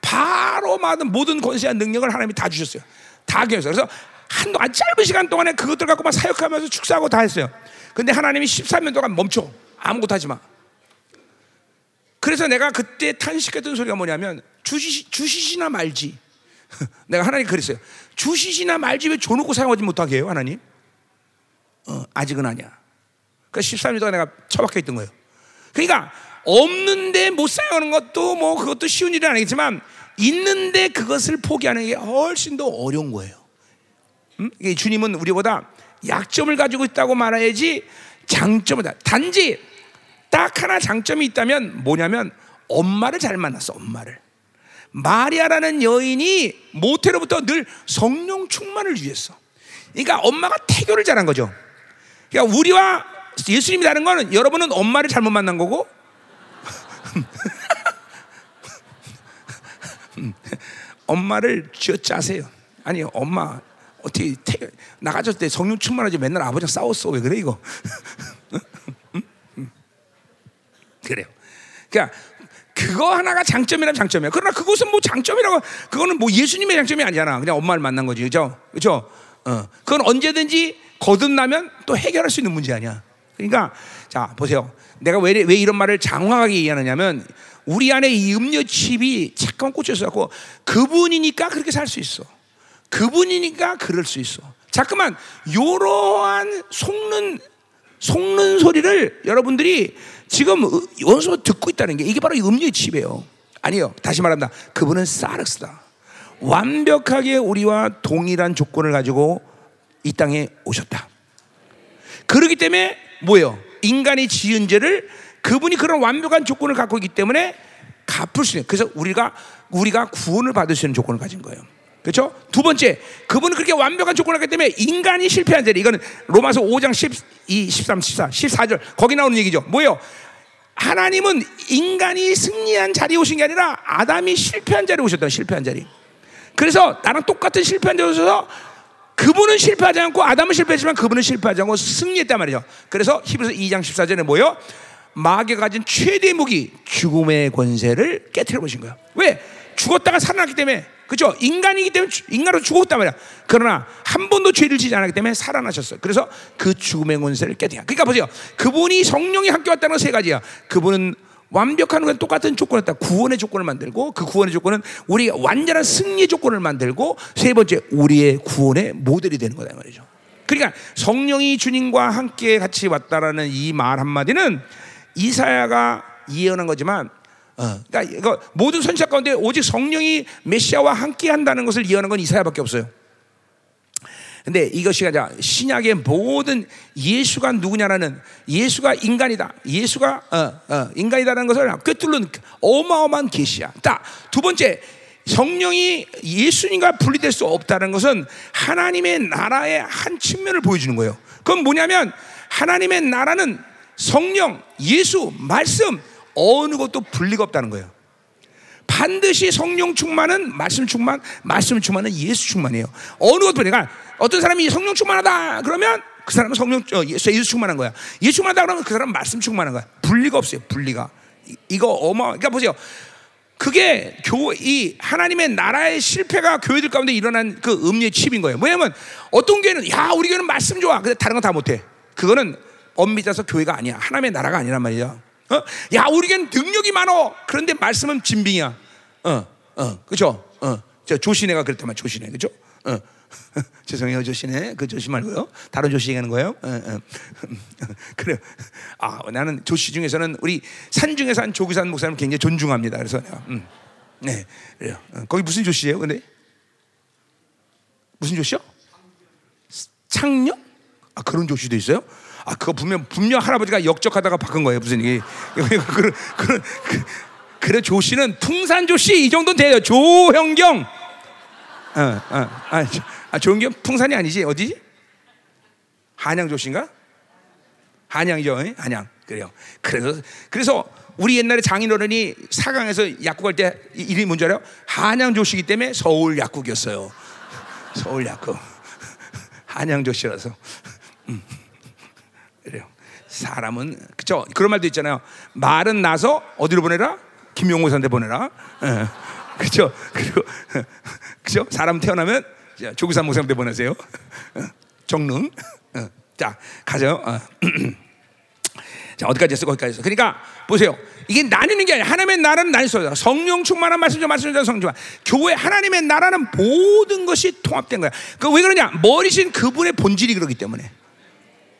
바로 받은 모든 권세한 능력을 하나님이 다 주셨어요. 다 교했어요. 그래서 한동안 짧은 시간 동안에 그것들 갖고만 사역하면서 축사하고 다 했어요. 근데 하나님이 13년 동안 멈춰. 아무것도 하지 마. 그래서 내가 그때 탄식했던 소리가 뭐냐면 주시, 주시시나 말지. <laughs> 내가 하나님 그랬어요. 주시시나 왜 줘놓고 사용하지 못하게 해요, 하나님? 어, 아직은 아니야. 그 13년 동안 내가 처박혀 있던 거예요. 그러니까 없는데 못 사용하는 것도 뭐 그것도 쉬운 일은 아니겠지만 있는데 그것을 포기하는 게 훨씬 더 어려운 거예요. 음? 주님은 우리보다 약점을 가지고 있다고 말해야지 장점을 다. 단지 딱 하나 장점이 있다면 뭐냐면 엄마를 잘 만났어. 엄마를. 마리아라는 여인이 모태로부터 늘 성령 충만을 유지했어. 그러니까 엄마가 태교를 잘한 거죠. 그러니까 우리와 예수님이 다른 거는 여러분은 엄마를 잘못 만난 거고 <laughs> 엄마를 쥐어 짜세요. 아니 엄마 어떻게 태, 나가졌을 때 성령 충만하지 맨날 아버지랑 싸웠어 왜 그래 이거? <laughs> 그래요. 그러니까 그거 하나가 장점이라면 장점이야. 그러나 그것은 뭐 장점이라고 그거는 뭐 예수님의 장점이 아니잖아. 그냥 엄마를 만난 거지, 그죠? 그죠? 어, 그건 언제든지 거듭나면 또 해결할 수 있는 문제 아니야. 그러니까 자 보세요. 내가 왜, 왜 이런 말을 장황하게 얘기하느냐면 우리 안에 이 음료 칩이 잠깐 꽂혀서 그분이니까 그렇게 살 수 있어. 그분이니까 그럴 수 있어. 자꾸만 이러한 속는 속는 소리를 여러분들이 지금 원수 듣고 있다는 게 이게 바로 음료의 칩이에요. 아니요. 다시 말한다. 그분은 사르스다. 완벽하게 우리와 동일한 조건을 가지고 이 땅에 오셨다. 그렇기 때문에 뭐예요? 인간이 지은 죄를 그분이 그런 완벽한 조건을 갖고 있기 때문에 갚을 수 있는. 그래서 우리가 우리가 구원을 받을 수 있는 조건을 가진 거예요. 그렇죠? 두 번째, 그분은 그렇게 완벽한 조건을 하기 때문에 인간이 실패한 자리. 이거는 로마서 5장 12, 13, 14, 14절 거기 나오는 얘기죠. 뭐예요? 하나님은 인간이 승리한 자리에 오신 게 아니라 아담이 실패한 자리에 오셨다. 실패한 자리. 그래서 나랑 똑같은 실패한 자리에 오셔서 그분은 실패하지 않고 아담은 실패했지만 그분은 실패하지 않고 승리했단 말이죠. 그래서 히브리서 2장 14절에 뭐요? 마귀가 가진 최대 무기 죽음의 권세를 깨뜨려 보신 거예요. 왜? 죽었다가 살아났기 때문에 그죠? 인간이기 때문에 인간으로 죽었단 말이야. 그러나 한 번도 죄를 지지 않았기 때문에 살아나셨어요. 그래서 그 죽음의 권세를 깨뜨려. 그러니까 보세요. 그분이 성령이 함께 왔다는 세 가지야. 그분은 완벽한 건 똑같은 조건을 다 구원의 조건을 만들고 그 구원의 조건은 우리 완전한 승리의 조건을 만들고 세 번째 우리의 구원의 모델이 되는 거다 말이죠. 그러니까 성령이 주님과 함께 같이 왔다라는 이 말 한마디는 이사야가 예언한 거지만 어, 그러니까 이거 모든 선지자 가운데 오직 성령이 메시아와 함께 한다는 것을 예언한 건 이사야밖에 없어요. 근데 이것이 가자 신약의 모든 예수가 누구냐라는 예수가 인간이다. 예수가 어, 어, 인간이다라는 것을 꿰뚫는 어마어마한 계시야. 두 번째 성령이 예수님과 분리될 수 없다는 것은 하나님의 나라의 한 측면을 보여주는 거예요. 그건 뭐냐면 하나님의 나라는 성령, 예수, 말씀 어느 것도 분리가 없다는 거예요. 반드시 성령 충만은 말씀 충만, 말씀 충만은 예수 충만이에요. 어느 것도 그러니까 어떤 사람이 성령 충만하다 그러면 그 사람은 성령 어, 예수, 예수 충만한 거야. 예수 충만하다 그러면 그 사람은 말씀 충만한 거야. 분리가 없어요. 분리가 이, 거 어마. 그러니까 보세요. 그게 교, 이 하나님의 나라의 실패가 교회들 가운데 일어난 그 음료의 칩인 거예요. 뭐냐면 어떤 교회는 야 우리 교회는 말씀 좋아. 근데 다른 건 다 못해. 그거는 엄밀해서 교회가 아니야. 하나님의 나라가 아니란 말이야. 어? 야 우리 교회는 능력이 많어. 그런데 말씀은 진빙이야. 어, 어, 그죠? 어, 저 조신애가 그랬더만 조신애, 그죠? 어. <laughs> 죄송해요, 조신애. 그 조시 말고요. 다른 조시 얘기하는 거예요. 어, 어. <laughs> 그래. 아, 나는 조시 중에서는 우리 산 중에서 한 조기산 목사님 굉장히 존중합니다. 그래서 내가, 음. 네, 그래요. 어, 거기 무슨 조시예요, 근데? 무슨 조시요? 창녀? 아, 그런 조시도 있어요? 아, 그거 분명, 분명 할아버지가 역적하다가 바꾼 거예요. 무슨 이게. 그런, 그런, 그, 그래, 조씨는 풍산 조씨 이 정도는 돼요. 조형경. 어, 어, 아, 조형경 풍산이 아니지. 어디지? 한양 조씨인가? 한양이죠. 예? 한양. 그래요. 그래서, 그래서 우리 옛날에 장인어른이 사강에서 약국 할 때 이- 이름이 뭔지 알아요? 한양 조씨기 때문에 서울 약국이었어요. 서울 약국. 한양 조씨라서. 음. 사람은 그죠? 그런 말도 있잖아요. 말은 나서 어디로 보내라? 김용호사한테 보내라. 예. 그죠? 그리고 <laughs> 그죠? 사람 태어나면 자, 조기산 목사한테 보내세요. 어, 정릉. 어, 자 가죠. 어. <clears throat> 자 어디까지 했어? 거기까지 했어. 그러니까 보세요. 이게 나뉘는 게 아니라 하나님의 나라는 나뉘어요. 성령 충만한 말씀 좀 말씀 좀 성령 충만. 교회 하나님의 나라는 모든 것이 통합된 거야. 그 왜 그러냐? 머리신 그분의 본질이 그러기 때문에.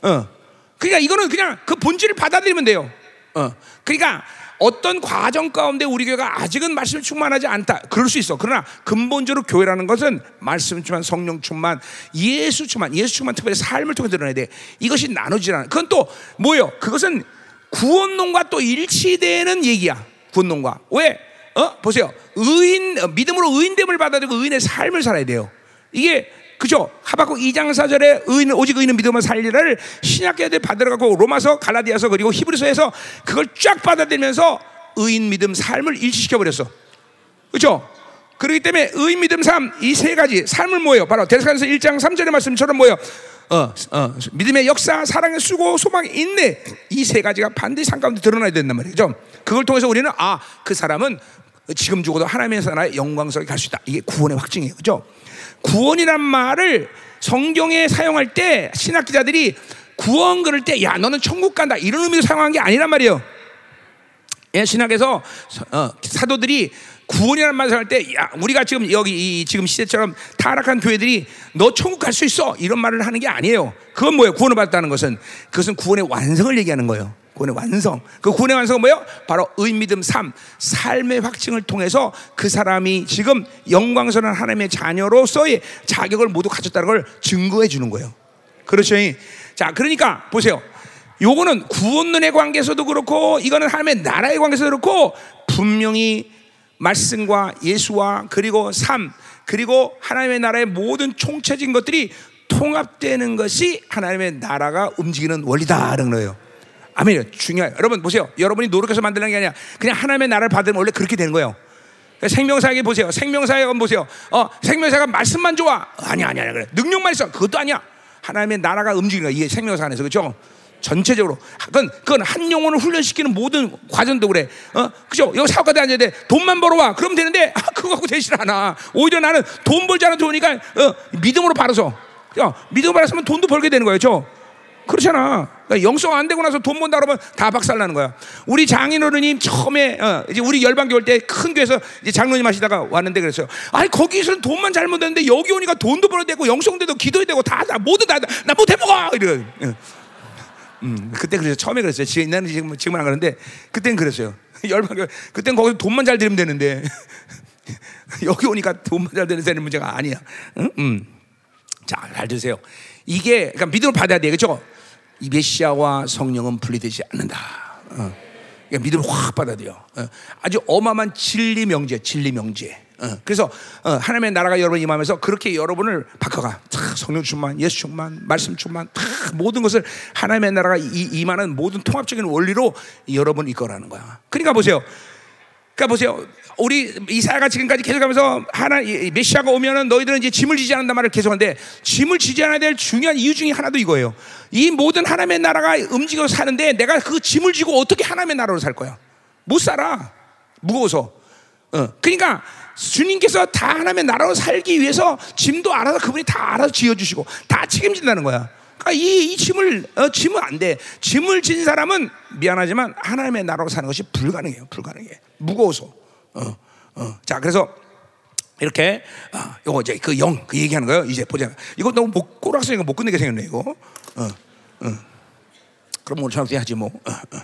어. 그러니까 이거는 그냥 그 본질을 받아들이면 돼요. 어. 그러니까 어떤 과정 가운데 우리 교회가 아직은 말씀 충만하지 않다. 그럴 수 있어. 그러나 근본적으로 교회라는 것은 말씀 충만, 성령 충만, 예수 충만, 예수 충만 특별히 삶을 통해 드러내야 돼. 이것이 나누지 않아. 그건 또 뭐예요? 그것은 구원론과 또 일치되는 얘기야. 구원론과. 왜? 어? 보세요. 의인 어, 믿음으로 의인됨을 받아들이고 의인의 삶을 살아야 돼요. 이게 그죠? 하박국 2장 4절에 의인 오직 의인은 믿음을 살리라를 신약계들 받들어가고 로마서 갈라디아서 그리고 히브리서에서 그걸 쫙 받아들이면서 의인 믿음 삶을 일치시켜 버렸어. 그렇죠? 그렇기 때문에 의인 믿음 삶 이 세 가지 삶을 뭐예요? 바로 데스간서 1장 3절의 말씀처럼 뭐예요? 어, 어, 믿음의 역사, 사랑의 수고, 소망의 인내 이 세 가지가 반드시 삶 가운데 드러나야 된단 말이죠. 그걸 통해서 우리는 아 그 사람은 지금 죽어도 하나님의 나라의 영광스럽게 갈 수 있다. 이게 구원의 확증이에요, 그렇죠? 구원이란 말을 성경에 사용할 때 신학 기자들이 구원 그럴 때 야 너는 천국 간다 이런 의미로 사용한 게 아니란 말이에요. 예, 신학에서 어, 사도들이 구원이라는 말을 할 때, 야, 우리가 지금 여기 이 지금 시대처럼 타락한 교회들이 너 천국 갈 수 있어 이런 말을 하는 게 아니에요. 그건 뭐예요? 구원을 받았다는 것은 그것은 구원의 완성을 얘기하는 거예요. 구원의 완성. 그 구원의 완성은 뭐예요? 바로 의미듬 삶, 삶의 확증을 통해서 그 사람이 지금 영광스러운 하나님의 자녀로서의 자격을 모두 가졌다는 걸 증거해 주는 거예요. 그렇죠? 자, 그러니까 보세요. 요거는 구원론의 관계에서도 그렇고 이거는 하나님의 나라의 관계에서도 그렇고 분명히 말씀과 예수와 그리고 삶 그리고 하나님의 나라의 모든 총체적인 것들이 통합되는 것이 하나님의 나라가 움직이는 원리다라는 거예요. 아멘. 중요해요. 여러분 보세요. 여러분이 노력해서 만드는 게 아니라 그냥 하나님의 나라를 받으면 원래 그렇게 되는 거예요. 생명사에게 보세요. 생명사에 보세요. 어, 생명사가 말씀만 좋아. 아니 아니 아니 그래. 능력만 있어. 그것도 아니야. 하나님의 나라가 움직이는 거야. 이게 생명사 안에서 그렇죠? 전체적으로 그건 그건 한 영혼을 훈련시키는 모든 과정도 그래. 어, 그죠? 여기 사업가들 앉아야 돼. 돈만 벌어와. 그럼 되는데 아, 그거 갖고 되질 않아. 오히려 나는 돈 벌지 않아도 좋으니까 어, 믿음으로 받아서. 야, 믿음으로 받았으면 돈도 벌게 되는 거예요. 죠 그렇잖아. 그러니까 영성 안 되고 나서 돈 번다 그러면 다 박살나는 거야. 우리 장인 어른님 처음에 어, 이제 우리 열방교 올 때 큰 교회에서 이제 장로님 하시다가 왔는데 그랬어요. 아니 거기서는 돈만 잘못했는데 여기 오니까 돈도 벌어야 되고 영성도 기도해야 되고 다 다 모두 다 나 못해 먹어 이래. 어. 음, 그때 그랬어요. 처음에 그랬어요. 지금 나는 지금 지금은 안 그러는데 그때는 그랬어요. <laughs> 열방교 그때는 거기서 돈만 잘 들으면 되는데 <laughs> 여기 오니까 돈만 잘 되는 되는 문제가 아니야. 응? 음. 자, 잘 드세요. 이게 그러니까 믿음을 받아야 돼, 그렇죠? 이 메시아와 성령은 분리되지 않는다. 어. 그러니까 믿음을 확 돼요. 어. 아주 어마어마한 진리 명제, 진리 명제. 어. 그래서 어, 하나님의 나라가 여러분 임하면서 그렇게 여러분을 바꿔가. 탁, 성령 충만, 예수 충만, 말씀 충만, 탁, 모든 것을 하나님의 나라가 이- 임하는 모든 통합적인 원리로 여러분 이끌어가는 거야. 그러니까 보세요. 그러니까 보세요. 우리 이사야가 지금까지 계속하면서 하나 이 메시아가 오면은 너희들은 이제 짐을 지지 않는다 말을 계속하는데 짐을 지지 않아야 될 중요한 이유 중에 하나도 이거예요. 이 모든 하나님의 나라가 움직여 사는데 내가 그 짐을 지고 어떻게 하나님의 나라로 살 거야? 못 살아. 무거워서. 어, 그러니까 주님께서 다 하나님의 나라로 살기 위해서 짐도 알아서 그분이 다 알아서 지어주시고 다 책임진다는 거야. 그러니까 이, 이 짐을 어, 짐은 안 돼. 짐을 진 사람은 미안하지만 하나님의 나라로 사는 것이 불가능해요. 불가능해. 무거워서. 어, 어. 자, 그래서 이렇게 아, 요거 이제 그영그 얘기하는 거예요. 이제 보자. 이거 너무 못 꼬락서니까 못 끝내게 생겼네 이거. 어, 어. 그럼 오늘 저녁 때 하지 뭐. 어, 어.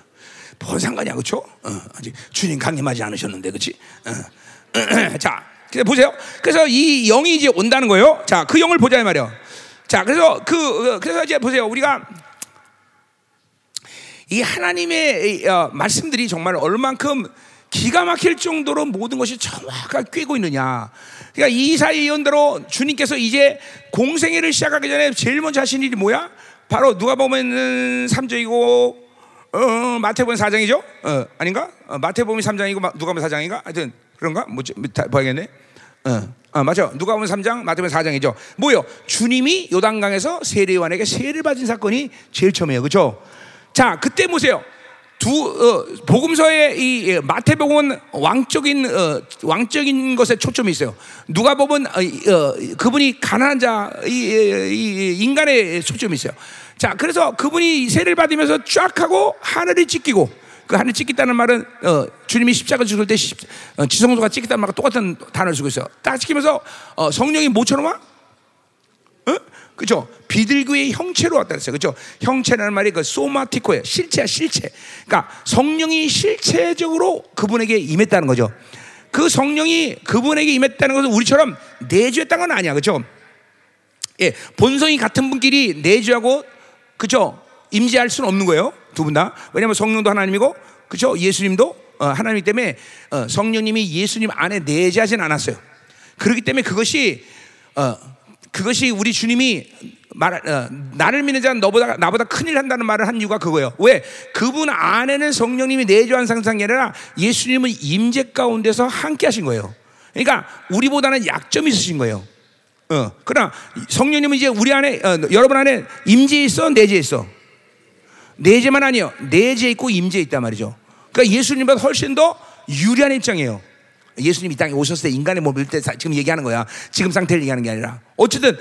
뭔 상관이야, 그렇죠? 어, 아직 주님 강림하지 않으셨는데, 그렇지? 어. <clears throat> 자, 보세요. 그래서 이 영이 이제 온다는 거예요. 자, 그 영을 보자 이 말이요. 자, 그래서 그 어, 그래서 이제 보세요. 우리가 이 하나님의 이, 어, 말씀들이 정말 얼만큼 기가 막힐 정도로 모든 것이 정확하게 꿰고 있느냐. 그러니까 이사의 예언대로 주님께서 이제 공생애를 시작하기 전에 제일 먼저 하신 일이 뭐야? 바로 누가 보면은 3장이고 어, 어, 마태복음 4장이죠? 어, 아닌가? 어, 마태복음 3장이고 마, 누가 보면 4장인가? 하여튼 그런가? 뭐 봐야겠네. 어, 아, 맞아. 누가 보면 3장, 마태복음 4장이죠. 뭐요? 주님이 요단강에서 세례요한에게 세례를 받은 사건이 제일 처음이에요. 그렇죠? 자, 그때 보세요. 두 어, 복음서의 이 예, 마태복음은 왕적인 어, 왕적인 것에 초점이 있어요. 누가 보면 어, 어, 그분이 가난한 자, 이, 이, 인간의 초점이 있어요. 자, 그래서 그분이 세례를 받으면서 쫙 하고 하늘이 찢기고 그 하늘 찢기다는 말은 어, 주님이 십자가 죽을 때 시, 어, 지성소가 찢기다는 말과 똑같은 단어를 쓰고 있어요. 딱 찢기면서 어, 성령이 뭐처럼 와? 어? 그죠? 비둘기의 형체로 왔다 그랬어요. 그죠? 형체라는 말이 그 소마티코예요. 실체야, 실체. 그러니까 성령이 실체적으로 그분에게 임했다는 거죠. 그 성령이 그분에게 임했다는 것은 우리처럼 내주했다는 건 아니야. 그죠? 예, 본성이 같은 분끼리 내주하고 그죠? 임재할 수는 없는 거예요. 두 분 다. 왜냐하면 성령도 하나님이고, 그죠? 예수님도 어, 하나님이기 때문에 어, 성령님이 예수님 안에 내재하진 않았어요. 그렇기 때문에 그것이 어, 그것이 우리 주님이 말, 어, 나를 믿는 자는 너보다 나보다 큰일 한다는 말을 한 이유가 그거예요. 왜? 그분 안에는 성령님이 내주한 상상이 아니라 예수님은 임재 가운데서 함께 하신 거예요. 그러니까 우리보다는 약점이 있으신 거예요. 어, 그러나 성령님은 이제 우리 안에 어, 여러분 안에 임재 있어 내재 있어 내재만 아니요 내재 있고 임재 있단 말이죠. 그러니까 예수님보다 훨씬 더 유리한 입장이에요. 예수님 이 땅에 오셨을 때 인간의 몸일 때 지금 얘기하는 거야. 지금 상태를 얘기하는 게 아니라 어쨌든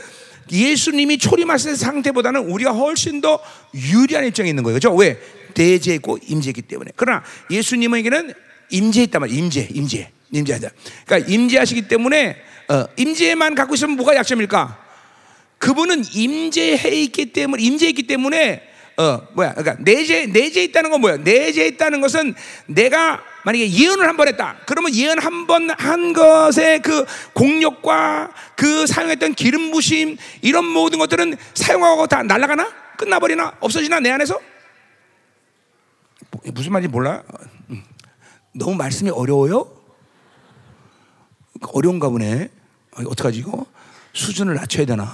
예수님이 초림하신 상태보다는 우리가 훨씬 더 유리한 입장에 있는 거예요. 그죠? 왜? 내재 있고 임재 있기 때문에. 그러나 예수님에게는 임재 있단 말이에요. 임재, 임재, 임재하자. 그러니까 임재하시기 때문에 어, 임재만 갖고 있으면 뭐가 약점일까? 그분은 임재해 있기 때문에 임재 있기 때문에 어 뭐야? 그러니까 내재 내재 있다는 건 뭐야? 내재 있다는 것은 내가 만약에 예언을 한 번 했다. 그러면 예언 한 번 한 것의 그 공력과 그 사용했던 기름 부심 이런 모든 것들은 사용하고 다 날아가나? 끝나버리나? 없어지나 내 안에서? 무슨 말인지 몰라? 음. 너무 말씀이 어려워요? 어려운가 보네. 어떡하지 이거? 수준을 낮춰야 되나?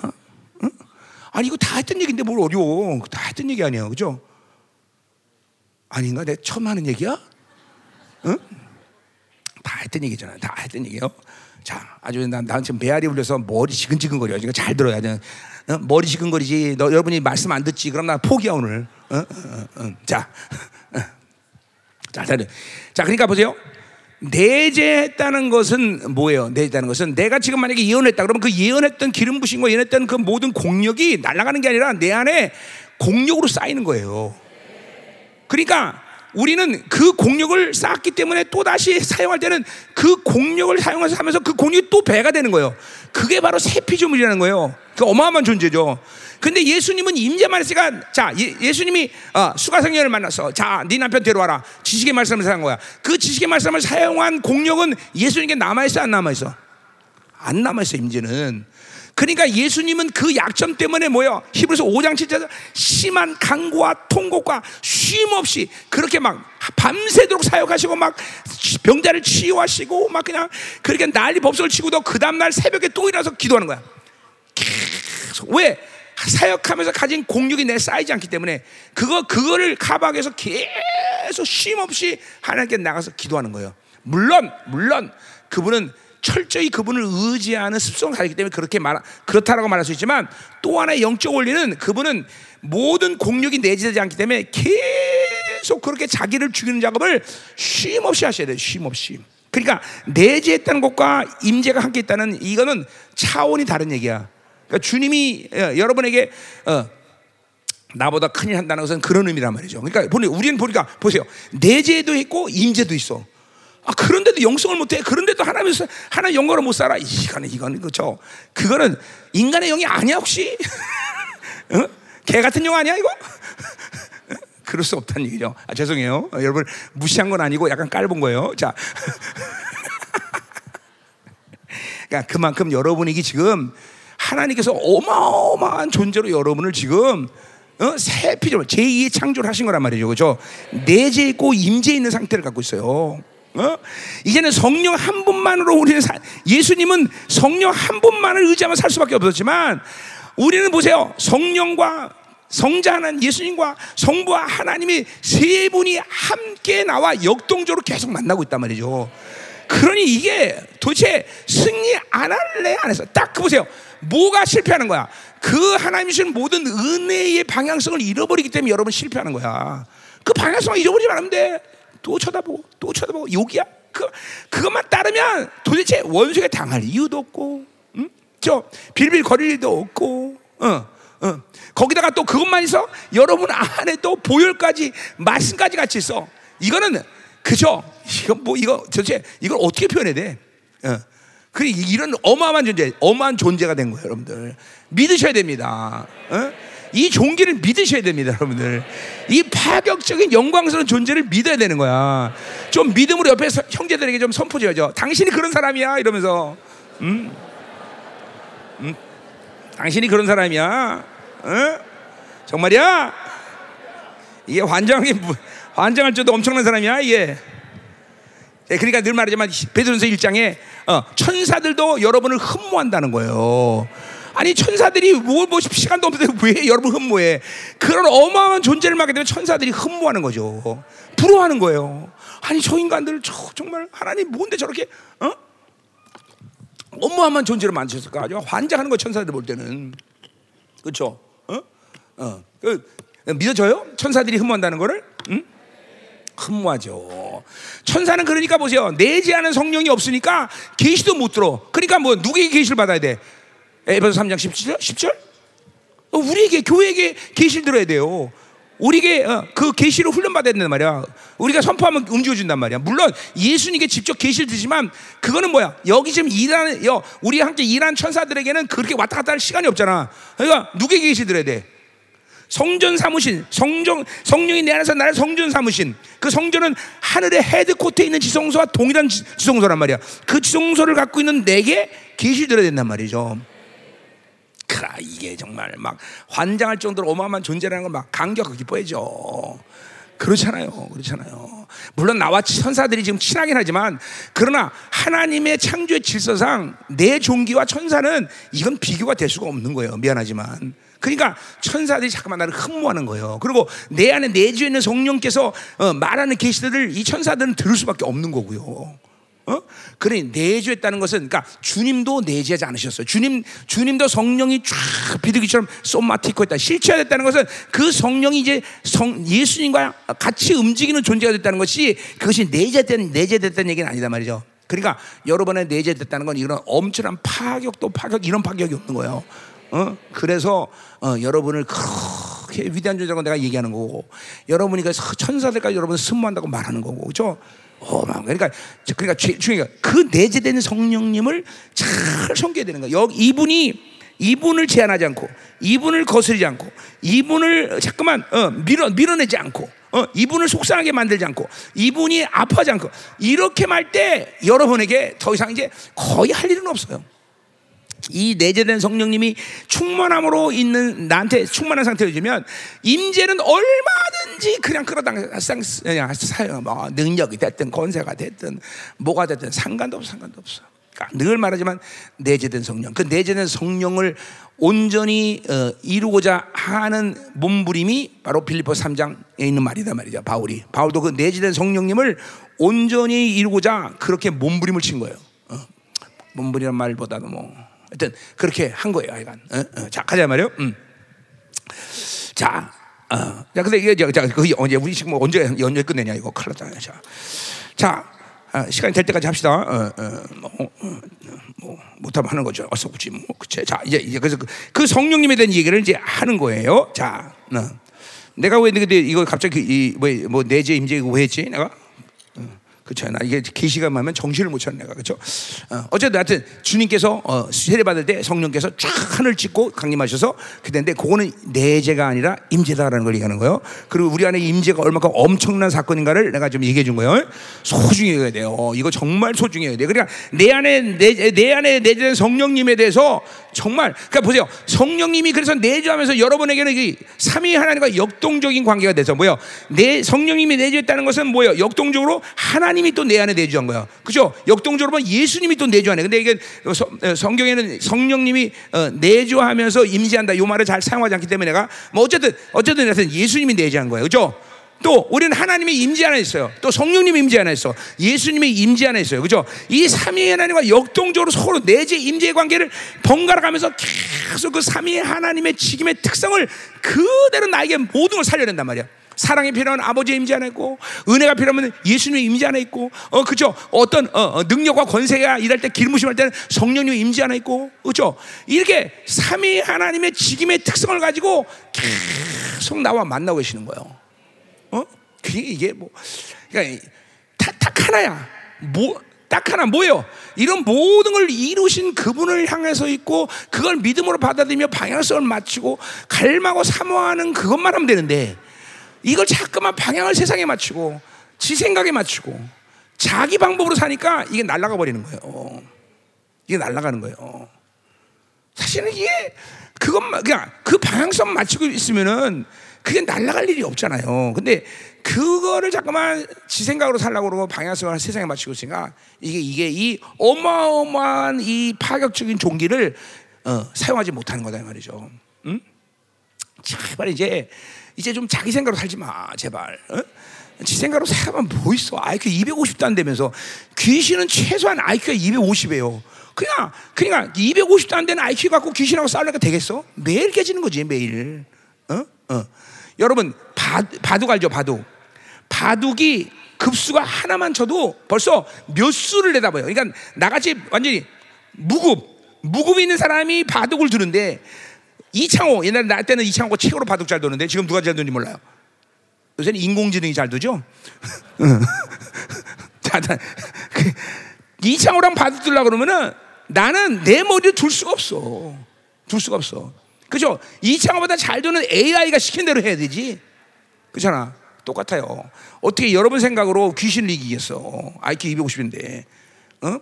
응? 아니 이거 다 했던 얘기인데 뭘 어려워? 다 했던 얘기 아니야, 그죠? 아닌가? 내가 처음 하는 얘기야? 응? 다 했던 얘기잖아. 다 했던 얘기요. 자, 아주 난, 난 지금 배알이 울려서 머리 지근지근거려. 이거 잘 들어야 돼. 어? 머리 지근거리지. 너 여러분이 말씀 안 듣지. 그럼 나 포기야 오늘. 어? 어, 어 자, 자, 자, 그러니까 보세요. 내재했다는 것은 뭐예요? 내재했다는 것은 내가 지금 만약에 예언했다 그러면 그 예언했던 기름 부신 거 예언했던 그 모든 공력이 날아가는 게 아니라 내 안에 공력으로 쌓이는 거예요. 그러니까 우리는 그 공력을 쌓았기 때문에 또 다시 사용할 때는 그 공력을 사용해서 하면서 그 공력이 또 배가 되는 거예요. 그게 바로 새 피조물이라는 거예요. 그 어마어마한 존재죠. 근데 예수님은 임재만 했으니까 자 예, 수님이 어, 수가성녀를 만나서 자네 남편 데려와라 지식의 말씀을 사용한 거야. 그 지식의 말씀을 사용한 공력은 예수님께 남아 있어 안 남아 있어? 안 남아 있어 임재는. 그러니까 예수님은 그 약점 때문에 뭐요? 히브리서 5장 7절에서 심한 강구와 통곡과 쉼 없이 그렇게 막 밤새도록 사역하시고 막 병자를 치유하시고 막 그냥 그렇게 난리 법석을 치고도 그 다음 날 새벽에 또 일어나서 기도하는 거야. 계속. 왜? 사역하면서 가진 공력이 내 쌓이지 않기 때문에 그거 그거를 카박에서 계속 쉼 없이 하나님께 나가서 기도하는 거예요. 물론 물론 그분은 철저히 그분을 의지하는 습성을 가지기 때문에 그렇게 말 그렇다라고 말할 수 있지만 또 하나의 영적 원리는 그분은 모든 공력이 내재되지 않기 때문에 계속 그렇게 자기를 죽이는 작업을 쉼 없이 하셔야 돼요. 쉼 없이. 그러니까 내재했다는 것과 임재가 함께 있다는 이거는 차원이 다른 얘기야. 그러니까 주님이 어, 여러분에게 어, 나보다 큰일 한다는 것은 그런 의미란 말이죠. 그러니까 우리는 보니까 보세요. 내재도 있고 임재도 있어. 아 그런데도 영성을 못해. 그런데도 하나님 영광을 못 살아. 이거는 이거는 그죠. 그거는 인간의 영이 아니야 혹시? <laughs> 어? 개 같은 영 아니야 이거? <laughs> 그럴 수 없다는 얘기죠. 아, 죄송해요. 어, 여러분 무시한 건 아니고 약간 깔본 거예요. 자, <laughs> 그러니까 그만큼 여러분에게 지금 하나님께서 어마어마한 존재로 여러분을 지금 어? 새 피조물 제2의 창조를 하신 거란 말이죠. 그죠? 내재 있고 임재 있는 상태를 갖고 있어요. 어? 이제는 성령 한 분만으로 우리는 사, 예수님은 성령 한 분만을 의지하면 살 수밖에 없었지만 우리는 보세요. 성령과 성자 하나님 예수님과 성부와 하나님이 세 분이 함께 나와 역동적으로 계속 만나고 있단 말이죠. 그러니 이게 도대체 승리 안 할래 안 했어. 딱그 보세요. 뭐가 실패하는 거야? 그 하나님이 신 모든 은혜의 방향성을 잃어버리기 때문에 여러분 실패하는 거야. 그 방향성을 잃어버리지 않으면 돼. 또 쳐다보고 또 쳐다보고 욕이야. 그 그것만 따르면 도대체 원수에 당할 이유도 없고, 응? 저 빌빌 거릴 일도 없고, 어, 어. 거기다가 또 그것만 있어. 여러분 안에 또 보혈까지 말씀까지 같이 있어. 이거는 그죠? 이거 뭐 이거 도대체 이걸 어떻게 표현해야 돼? 어. 그 이런 어마어마한 존재, 어마한 존재가 된 거예요, 여러분들. 믿으셔야 됩니다. 어? 이 종기를 믿으셔야 됩니다, 여러분들. 이 파격적인 영광스러운 존재를 믿어야 되는 거야. 좀 믿음으로 옆에 서, 형제들에게 좀 선포줘야죠. 당신이 그런 사람이야, 이러면서. 음? 음? 당신이 그런 사람이야. 어? 정말이야? 이게 환장하게 환장할 줄도 엄청난 사람이야, 이게. 예, 그러니까 늘 말하지만 베드로전서 1장에 어, 천사들도 여러분을 흠모한다는 거예요. 아니 천사들이 뭘뭐 시간도 없는데 <laughs> 왜 여러분 흠모해? 그런 어마어마한 존재를 맡게 되면 천사들이 흠모하는 거죠. 부러워하는 거예요. 아니 저 인간들 저, 정말 하나님 뭔데 저렇게 어? 어마어마한 존재를 만드셨을까? 아주 환장하는 거 천사들 볼 때는 그렇죠? 어? 어. 그, 믿어져요? 천사들이 흠모한다는 거를? 응? 흠모하죠. 천사는 그러니까 보세요. 내지 않은 성령이 없으니까 계시도 못 들어. 그러니까 뭐 누구에게 계시를 받아야 돼? 에베소 3장 17절? 10절? 어, 우리에게 교회에게 계시를 들어야 돼요. 우리에게 어, 그 계시를 훈련 받아야 된단 말이야. 우리가 선포하면 움직여 준단 말이야. 물론 예수님께 직접 계시를 드지만 그거는 뭐야? 여기 지금 일하는 여 우리 함께 일하는 천사들에게는 그렇게 왔다 갔다 할 시간이 없잖아. 그러니까 누구에게 계시 들어야 돼? 성전 사무신, 성정, 성령이 내 안에서 나를 성전 사무신. 그 성전은 하늘의 헤드코트에 있는 지성소와 동일한 지, 성소란 말이야. 그 지성소를 갖고 있는 내게 계시 들어야 된단 말이죠. 그라 이게 정말 막 환장할 정도로 어마어마한 존재라는 걸 막 감격하게 기뻐해죠. 그렇잖아요. 그렇잖아요. 물론 나와 천사들이 지금 친하긴 하지만 그러나 하나님의 창조의 질서상 내 종기와 천사는 이건 비교가 될 수가 없는 거예요. 미안하지만. 그러니까 천사들이 잠깐만 나를 흠모하는 거예요. 그리고 내 안에 내주에 있는 성령께서 어, 말하는 계시들을 이 천사들은 들을 수밖에 없는 거고요. 어? 그래 내주했다는 것은 그러니까 주님도 내주하지 않으셨어요. 주님 주님도 성령이 쫙 비둘기처럼 쏘마티고 있다. 실체화됐다는 것은 그 성령이 이제 성 예수님과 같이 움직이는 존재가 됐다는 것이 그것이 내재된 내재됐다는 얘기는 아니다 말이죠. 그러니까 여러분의 내재됐다는 건 이런 엄청난 파격도 파격 이런 파격이 없는 거예요. 어? 그래서 어, 여러분을 그렇게 위대한 존재라고 내가 얘기하는 거고 여러분이 그 천사들까지 여러분 승무한다고 말하는 거고 그렇죠? 어, 그러니까 그러니까 중요한 그 내재된 성령님을 잘 섬겨야 되는 거야. 여기 이분이 이분을 제한하지 않고 이분을 거스르지 않고 이분을 자꾸만 어, 밀어 밀어내지 않고 어, 이분을 속상하게 만들지 않고 이분이 아파하지 않고 이렇게 말 때 여러분에게 더 이상 이제 거의 할 일은 없어요. 이 내재된 성령님이 충만함으로 있는 나한테 충만한 상태로 주면 임재는 얼마든지 그냥 끌어당 사용 뭐 능력이 됐든 권세가 됐든 뭐가 됐든 상관도 없어 상관도 없어. 그러니까 늘 말하지만 내재된 성령 그 내재된 성령을 온전히 어, 이루고자 하는 몸부림이 바로 빌리포 3장에 있는 말이다 말이죠. 바울이 바울도 그 내재된 성령님을 온전히 이루고자 그렇게 몸부림을 친 거예요. 어. 몸부림이란 말보다도 뭐 하여튼 그렇게 한 거예요, 하여간. 어? 어. 자, 가자 말이요. 음. 자, 어. 자, 근데 이게 자, 그 언제 우리 지금 뭐 언제 언제 끝내냐 이거 큰일 났다. 자, 자, 아, 시간이 될 때까지 합시다. 어, 어, 뭐, 어, 뭐 못하면 하는 거죠. 어서 굳이 뭐 그치? 자 이제 이제 그래서 그, 그 성령님에 대한 얘기를 이제 하는 거예요. 자, 어. 내가 왜 근데 이거 갑자기 이뭐 뭐 내재 임재 왜 했지? 내가 그렇죠. 나 이게 계시가 하면 정신을 못 차는 내가 그렇죠. 어, 어쨌든 하여튼 주님께서 어, 세례 받을 때 성령께서 쫙 하늘 찍고 강림하셔서 그랬는데 그거는 내재가 아니라 임재다라는 걸 얘기하는 거예요. 그리고 우리 안에 임재가 얼마큼 엄청난 사건인가를 내가 좀 얘기해 준 거예요. 소중히 해야 돼요. 어, 이거 정말 소중히 해야 돼. 그러니까 내 안에 내, 내 안에 내재된 성령님에 대해서 정말 그러니까 보세요. 성령님이 그래서 내주하면서 여러분에게는 이 삼위 하나님과 역동적인 관계가 돼서 뭐요? 내 성령님이 내주했다는 것은 뭐예요? 역동적으로 하나님 이 또 내 안에 내주한 거야. 그죠? 역동적으로 보면 예수님이 또 내주하네. 근데 이게 성경에는 성령님이 어, 내주하면서 임재한다. 요 말을 잘 사용하지 않기 때문에 내가 뭐 어쨌든 어쨌든 예수님이 내주한 거예요. 그죠? 또 우리는 하나님의 임재 안에 있어요. 또 성령님의 임재 안에 있어. 예수님의 임재 안에 있어요. 그죠? 이 삼위의 하나님과 역동적으로 서로 내재 임재 관계를 번갈아 가면서 계속 그 삼위의 하나님의 직임의 특성을 그대로 나에게 모든 걸 살려낸단 말이야. 사랑이 필요한 아버지의 임재 안에 있고 은혜가 필요하면 예수님의 임재 안에 있고 어 그죠 어떤 어, 어, 능력과 권세가 일할 때 기름부심할 때는 성령님의 임재 안에 있고 그죠 이렇게 삼위 하나님의 직임의 특성을 가지고 계속 나와 만나고 계시는 거예요. 어? 그게 이게 뭐, 그러니까 딱, 딱 하나야. 뭐, 딱 하나 뭐예요? 이런 모든 걸 이루신 그분을 향해서 있고 그걸 믿음으로 받아들이며 방향성을 맞추고 갈망하고 사모하는 그것만 하면 되는데 이걸 자꾸만 방향을 세상에 맞추고 지 생각에 맞추고 자기 방법으로 사니까 이게 날아가 버리는 거예요. 이게 날아가는 거예요. 사실은 이게 그것만 그냥 그 방향성 맞추고 있으면은 그게 날아갈 일이 없잖아요. 근데 그거를 잠깐만 지 생각으로 살라고 그러고 방향성을 세상에 맞추고 있으니까 이게 이게 이 어마어마한 이 파격적인 종기를 어, 사용하지 못하는 거다 말이죠. 응? 제발 이제 이제 좀 자기 생각으로 살지 마, 제발. 어? 지 생각으로 살면 뭐 있어? IQ 250도 안 되면서 귀신은 최소한 IQ가 250이에요. 그냥 그러니까 250도 안 되는 IQ 갖고 귀신하고 싸우려니까 되겠어? 매일 깨지는 거지 매일. 어? 어. 여러분 바, 바둑 알죠? 바둑. 바둑이 급수가 하나만 쳐도 벌써 몇 수를 내다봐요. 그러니까 나같이 완전히 무급 무급 있는 사람이 바둑을 두는데 이창호 옛날에 나 때는 이창호가 최고로 바둑 잘 두는데 지금 누가 잘 두는지 몰라요. 요새는 인공지능이 잘 두죠. <laughs> 그 이창호랑 바둑 두려 그러면은 나는 내 머리를 둘 수가 없어. 둘 수가 없어. 그죠? 이창호보다 잘 두는 AI가 시킨 대로 해야 되지. 그렇잖아. 똑같아요. 어떻게 여러분 생각으로 귀신을 이기겠어? IQ 250인데. 어?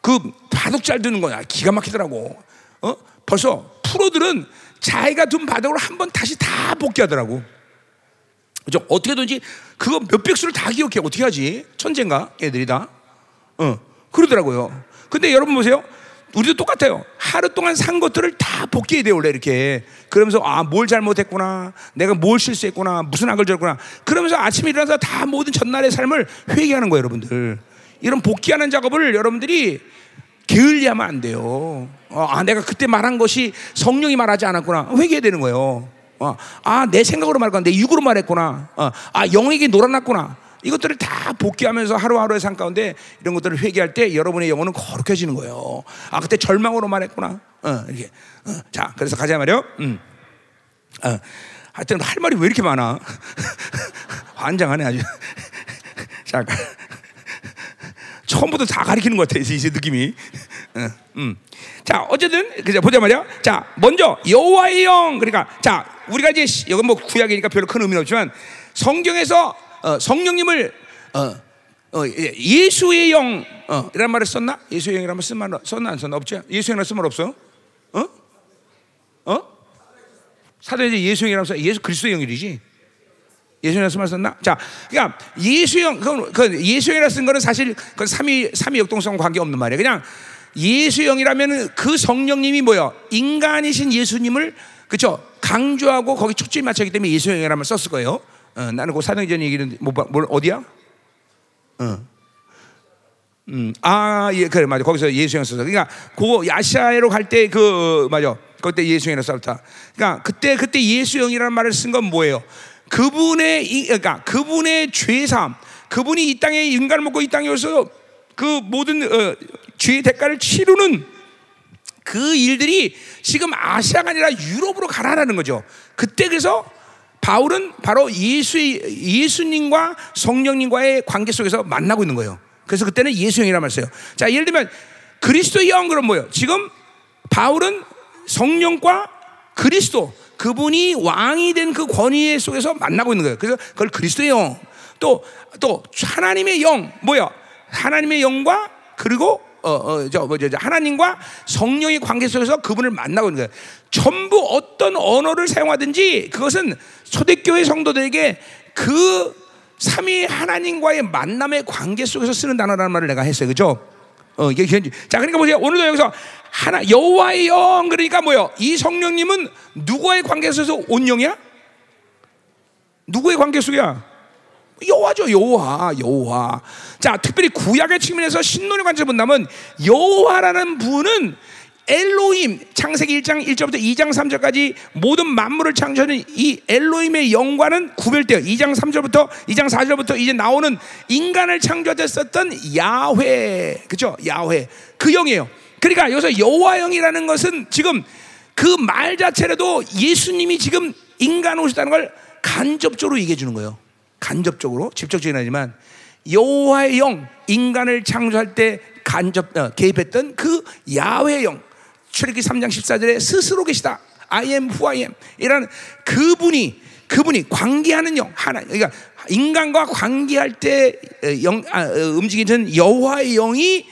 그 바둑 잘 두는 거야. 기가 막히더라고. 어? 벌써 프로들은 자기가 둔 바둑을 한번 다시 다 복귀하더라고. 그죠? 어떻게든지 그거 몇백 수를 다 기억해. 어떻게 하지? 천재인가? 애들이 다. 어. 그러더라고요. 근데 여러분 보세요. 우리도 똑같아요. 하루 동안 산 것들을 다 복귀해야 돼, 원래 이렇게. 그러면서, 아, 뭘 잘못했구나. 내가 뭘 실수했구나. 무슨 악을 저렸구나. 그러면서 아침에 일어나서 다 모든 전날의 삶을 회개하는 거예요, 여러분들. 이런 복귀하는 작업을 여러분들이 게을리하면 안 돼요. 어, 아, 내가 그때 말한 것이 성령이 말하지 않았구나. 회개해야 되는 거예요. 어, 아, 내 생각으로 말했구나. 내 육으로 말했구나. 어, 아, 영에게 놀아놨구나. 이것들을 다 복귀하면서 하루하루의 삶 가운데 이런 것들을 회개할 때 여러분의 영혼은 거룩해지는 거예요. 아 그때 절망으로 말했구나. 어, 이렇게. 어, 자, 그래서 가자 말이요. 음. 어, 하여튼 할 말이 왜 이렇게 많아? <laughs> 환장하네 아주. <laughs> 자, 처음부터 다 가리키는 것 같아 이제 느낌이. 어, 음. 자, 어쨌든 그래 보자 말이야. 자, 먼저 여호와의 영. 그러니까 자, 우리가 이제 여기 뭐 구약이니까 별로 큰 의미는 없지만 성경에서 어, 성령님을 어, 어, 예, 예수의 영 어, 이란 말을 썼나? 예수의 영이란 말 쓴말 썼나 안 썼나 없죠? 예수의 영이란 쓴말 없어? 어? 어? 사도행전 예수의 영이라면 써 예수 그리스도의 영이지. 영말 썼나? 자, 그러니까 예수의 영, 그, 그 예수의 영이라 쓴 거는 사실 그 삼위 삼위 역동성 관계 없는 말이에요. 그냥 예수의 영이라면 그 성령님이 뭐요? 인간이신 예수님을 그죠 강조하고 거기 초점이 맞췄기 때문에 말 썼을 거예요. 어, 나는 그 사도행전 얘기는 뭐, 뭐 어디야? 어. 음, 아, 예, 그래, 맞아. 거기서 예수형 썼어. 그러니까, 그 야시아로 갈 때 그, 맞아. 그때 예수형이라 썼다. 그러니까, 그때, 그때 예수형이라는 말을 쓴 건 뭐예요? 그분의, 이, 그러니까, 그분의 죄삼, 그분이 이 땅에 인간을 먹고 이 땅에 오서 그 모든 어, 죄의 대가를 치르는 그 일들이 지금 아시아가 아니라 유럽으로 가라라는 거죠. 그때 그래서 바울은 바로 예수 예수님과 성령님과의 관계 속에서 만나고 있는 거예요. 그래서 그때는 예수형이라 말했어요. 자, 예를 들면 그리스도의 영 그럼 뭐예요? 지금 바울은 성령과 그리스도 그분이 왕이 된 그 권위 속에서 만나고 있는 거예요. 그래서 그걸 그리스도의 영, 또, 또 하나님의 영, 뭐야? 하나님의 영과 그리고 어, 어, 저, 뭐, 저, 저, 하나님과 성령의 관계 속에서 그분을 만나고 있는 거예요. 전부 어떤 언어를 사용하든지 그것은 초대교회 성도들에게 그 삼위 하나님과의 만남의 관계 속에서 쓰는 단어라는 말을 내가 했어요. 그죠? 어, 이게 현지. 자, 그러니까 보세요. 오늘도 여기서 하나 여호와의 영 그러니까 뭐요? 이 성령님은 누구와의 관계 속에서 온 영이야? 누구의 관계 속이야? 여호와죠, 여호와, 여호와. 자, 특별히 구약의 측면에서 신론의 관점을 본다면 여호와라는 분은 엘로힘 창세기 1장 1절부터 2장 3절까지 모든 만물을 창조하는 이 엘로힘의 영과는 구별돼요. 2장 3절부터 2장 4절부터 이제 나오는 인간을 창조했었던 야훼, 그죠? 야훼 그 영이에요. 그러니까 여기서 여호와 영이라는 것은 지금 그 말 자체라도 예수님이 지금 인간 오셨다는 걸 간접적으로 얘기해 주는 거예요. 간접적으로 직접적이긴 하지만 여호와의 영 인간을 창조할 때 간접 어, 개입했던 그 야훼의 영 출애기 3장 14절에 스스로 계시다. I am who I am. 이라는 그분이 그분이 관계하는 영 하나 그러니까 인간과 관계할 때 어, 영, 아, 어, 움직이는 여호와의 영이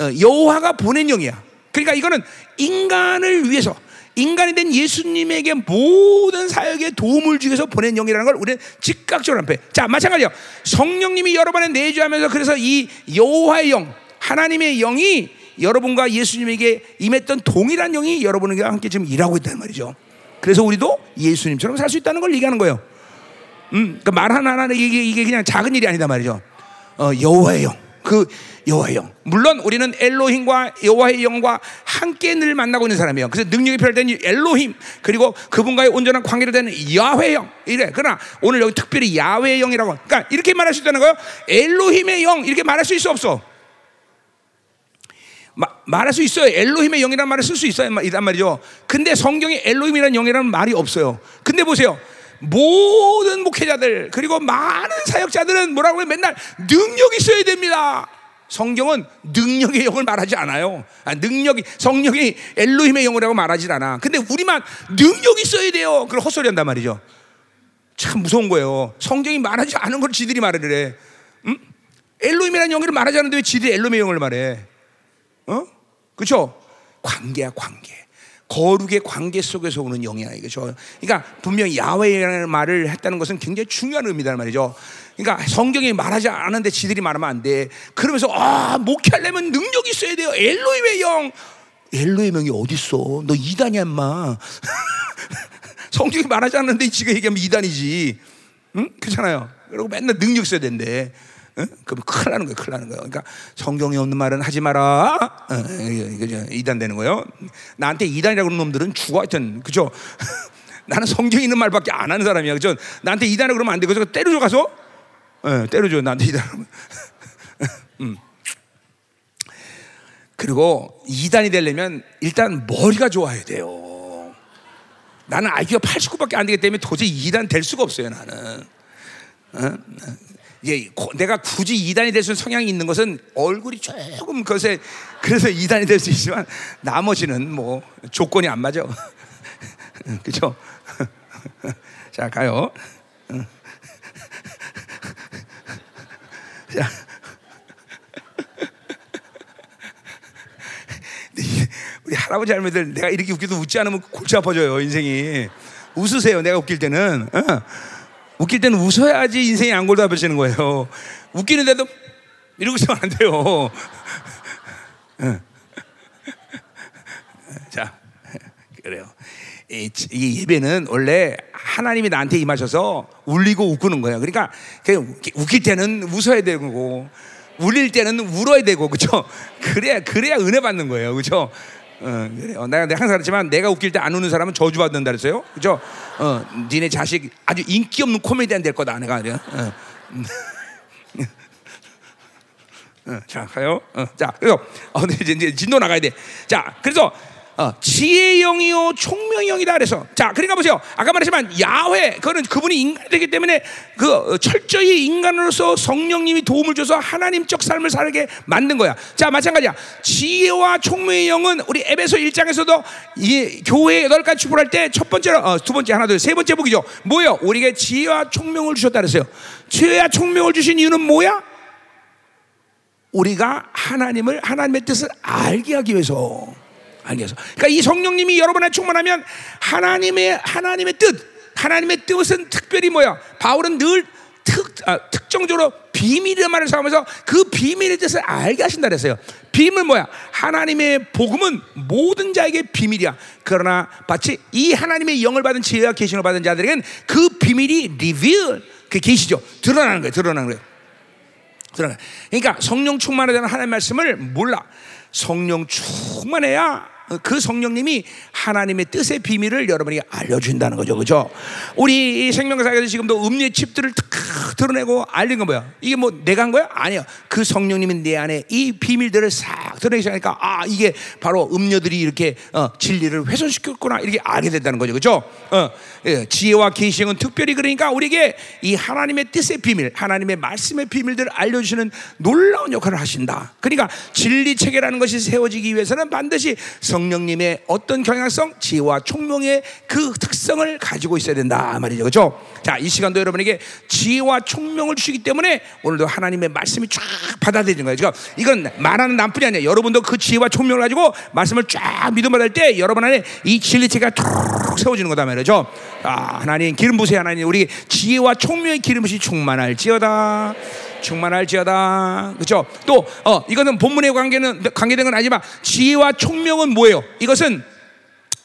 어, 여호와가 보낸 영이야. 그러니까 이거는 인간을 위해서 인간이 된 예수님에게 모든 사역에 도움을 주기 위해서 보낸 영이라는 걸 우리는 즉각적으로 안패. 자, 마찬가지요. 성령님이 여러 번에 내주하면서 그래서 이 여호와의 영, 하나님의 영이 여러분과 예수님에게 임했던 동일한 영이 여러분과 함께 지금 일하고 있다는 말이죠. 그래서 우리도 예수님처럼 살 수 있다는 걸 얘기하는 거예요. 음, 그말 하나 하나 이게 이게 그냥 작은 일이 아니다 말이죠. 어, 여호와의 영. 그 여호와의 영. 물론 우리는 엘로힘과 여호와의 영과 함께 늘 만나고 있는 사람이에요. 그래서 능력이 필요된 엘로힘 그리고 그분과의 온전한 관계를 되는 야훼 영 이래. 그러나 오늘 여기 특별히 야훼 영이라고. 그러니까 이렇게 말할 수 있다는 거예요. 엘로힘의 영 이렇게 말할 수 있어 없어? 마, 말할 수 있어요. 엘로힘의 영이라는 말을 쓸 수 있어요. 이단 말이죠. 근데 성경에 엘로힘이라는 영이라는 말이 없어요. 근데 보세요. 모든 목회자들 그리고 많은 사역자들은 뭐라고 해 맨날 능력이 있어야 됩니다. 성경은 능력의 영을 말하지 않아요. 아, 능력이 성령이 엘로힘의 영이라고 말하지 않아. 근데 우리만 능력이 있어야 돼요. 그걸 헛소리한단 말이죠. 참 무서운 거예요. 성경이 말하지 않은 걸 지들이 말을 해. 응? 엘로힘이라는 영을 말하지 않는데 왜 지들이 엘로힘의 영을 말해? 어? 그렇죠? 관계야 관계. 거룩의 관계 속에서 오는 영이야 이거죠. 그러니까 분명히 야훼라는 말을 했다는 것은 굉장히 중요한 의미다 말이죠. 그러니까 성경이 말하지 않은데 지들이 말하면 안 돼. 그러면서 아 목회하려면 능력이 있어야 돼요. 엘로임의 영. 엘로의 명이 어디 있어? 너 이단이야 임마. <laughs> 성경이 말하지 않는데 지가 얘기하면 이단이지. 응? 그렇잖아요. 그리고 맨날 능력 있어야 된대. 응? 그럼 큰일 나는 거예요, 큰일 나는 거예요. 그러니까 성경에 없는 말은 하지 마라. 어, 이거 이단 되는 거예요. 나한테 이단이라고 그러는 놈들은 죽어 하여튼, 그죠? <laughs> 나는 성경에 있는 말밖에 안 하는 사람이야, 그죠? 나한테 이단이라고 그러면 안 돼. 그래서 때려줘 가서, 어, 때려줘, 나한테 이단. 음. <laughs> 그리고 이단이 되려면 일단 머리가 좋아야 돼요. 나는 IQ가 89밖에 안 되기 때문에 도저히 이단 될 수가 없어요, 나는. 어? 이게 내가 굳이 이단이 될 수 있는 성향이 있는 것은 얼굴이 조금 그것에 그래서 이단이 될 수 있지만 나머지는 뭐 조건이 안 맞아. <laughs> 그죠? <laughs> 자, 가요. <laughs> 자. 우리 할아버지 할머니들 내가 이렇게 웃기도 웃지 않으면 골치 아파져요 인생이 웃으세요 내가 웃길 때는 어. 웃길 때는 웃어야지 인생이 안 골다벼지는 거예요. 웃기는데도 이러고 있으면 안 돼요. <laughs> <laughs> 자, 그래요. 이, 이, 예배는 원래 하나님이 나한테 임하셔서 울리고 웃고는 거예요. 그러니까 웃길 때는 웃어야 되고 울릴 때는 울어야 되고 그죠? 그래야 그래야 은혜 받는 거예요. 그죠? 어, 그래요. 어, 내가, 내가 항상 그랬지만 내가 웃길 때 안 우는 사람은 저주받는다 그랬어요. 그죠? 어, 니네 자식 아주 인기 없는 코미디언 될 거다. 내가 그래요. 어. <laughs> 어, 자, 가요. 어, 자, 그래서 어, 이제, 이제 진도 나가야 돼. 자, 그래서 어, 지혜의 영이요 총명의 영이다 그래서. 자 그러니까 보세요. 아까 말했지만 야훼 그거는 그분이 인간이 되기 때문에 그 어, 철저히 인간으로서 성령님이 도움을 줘서 하나님적 삶을 살게 만든 거야. 자 마찬가지야. 지혜와 총명의 영은 우리 에베소 1장에서도 이 교회 여덟 가지 축복할 때 첫 번째 어, 두 번째 하나 둘 세 번째 복이죠. 뭐예요? 우리에게 지혜와 총명을 주셨다 그랬어요. 지혜와 총명을 주신 이유는 뭐야? 우리가 하나님을 하나님의 뜻을 알게 하기 위해서 해서. 그러니까 이 성령님이 여러분에 충만하면 하나님의 하나님의 뜻, 하나님의 뜻은 특별히 뭐야? 바울은 늘 특, 아, 특정적으로 비밀의 말을 사용하면서 그 비밀의 뜻을 알게 하신다 그랬어요. 비밀 뭐야? 하나님의 복음은 모든 자에게 비밀이야. 그러나 마치 이 하나님의 영을 받은 지혜와 계시를 받은 자들에게는 그 비밀이 리빌 그 계시죠. 드러나는 거예요. 드러나는 거예요. 드러나. 그러니까 성령 충만에 대한 하나님의 말씀을 몰라. 성령 충만해야 그 성령님이 하나님의 뜻의 비밀을 여러분에게 알려준다는 거죠, 그죠? 우리 생명사에서 지금도 음료의 칩들을 탁 드러내고 알린 건 뭐야? 이게 뭐 내가 한 거야? 아니야. 그 성령님이 내 안에 이 비밀들을 싹 드러내기 시작하니까 아 이게 바로 음료들이 이렇게 어, 진리를 훼손시켰구나 이렇게 알게 된다는 거죠, 그죠? 어, 예, 지혜와 계시형은 특별히 그러니까 우리에게 이 하나님의 뜻의 비밀, 하나님의 말씀의 비밀들을 알려주시는 놀라운 역할을 하신다. 그러니까 진리 체계라는 것이 세워지기 위해서는 반드시 성 령님의 어떤 경향성, 지혜와 총명의 그 특성을 가지고 있어야 된다 말이죠. 그렇죠? 자, 이 시간도 여러분에게 지혜와 총명을 주시기 때문에 오늘도 하나님의 말씀이 쫙 받아들이는 거예요. 그러니까 이건 말하는 남뿐이 아니에요. 여러분도 그 지혜와 총명을 가지고 말씀을 쫙 믿음 받을 때 여러분 안에 이 진리체가 툭 세워지는 거다 말이죠. 아, 하나님 기름 부으세요. 하나님 우리 지혜와 총명의 기름 부시 충만할지어다. 충만할지어다. 그렇죠? 또 어, 이거는 본문의 관계는 관계된 건 아니지만 지혜와 총명은 뭐예요? 이것은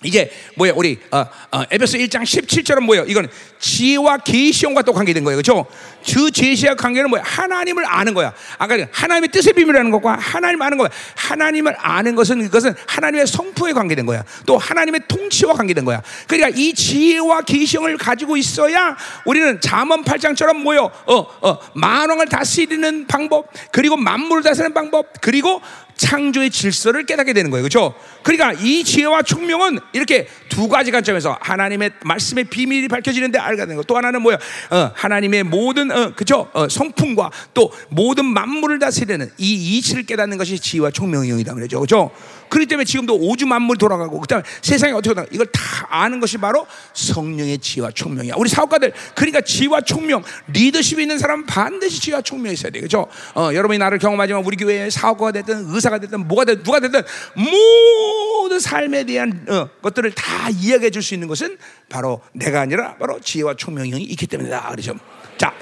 이게 뭐야 우리 어, 어, 에베소 1장 17절은 뭐예요? 이건 지혜와 계시형과 또 관계된 거예요, 그렇죠? 그 제시와 관계는 뭐야? 하나님을 아는 거야. 아까 하나님의 뜻의 비밀이라는 것과 하나님 아는 거야. 하나님을 아는 것은 그것은 하나님의 성품에 관계된 거야. 또 하나님의 통치와 관계된 거야. 그러니까 이 지혜와 계시형을 가지고 있어야 우리는 잠언 8장처럼 뭐요? 어, 어, 만왕을 다스리는 방법, 그리고 만물을 다스리는 방법, 그리고 창조의 질서를 깨닫게 되는 거예요. 그렇죠? 그러니까 이 지혜와 총명은 이렇게 두 가지 관점에서 하나님의 말씀의 비밀이 밝혀지는데 알게 되는 거. 또 하나는 뭐야? 어, 하나님의 모든 어, 그죠? 어, 성품과 또 모든 만물을 다스리는 이 이치를 깨닫는 것이 지혜와 총명의 영이다 그러죠. 그렇죠? 그렇기 때문에 지금도 오주 만물 돌아가고 그다음에 세상이 어떻게 돌아가 이걸 다 아는 것이 바로 성령의 지혜와 총명이야. 우리 사업가들 그러니까 지혜와 총명 리더십이 있는 사람은 반드시 지혜와 총명이 있어야 돼. 그렇죠? 어, 여러분이 나를 경험하지만 우리 교회 사업가가 됐든 의사가 됐든 뭐가 됐든 누가 됐든 모든 삶에 대한 어, 것들을 다 이야기해 줄 수 있는 것은 바로 내가 아니라 바로 지혜와 총명이 있기 때문이다. 그렇죠? 자,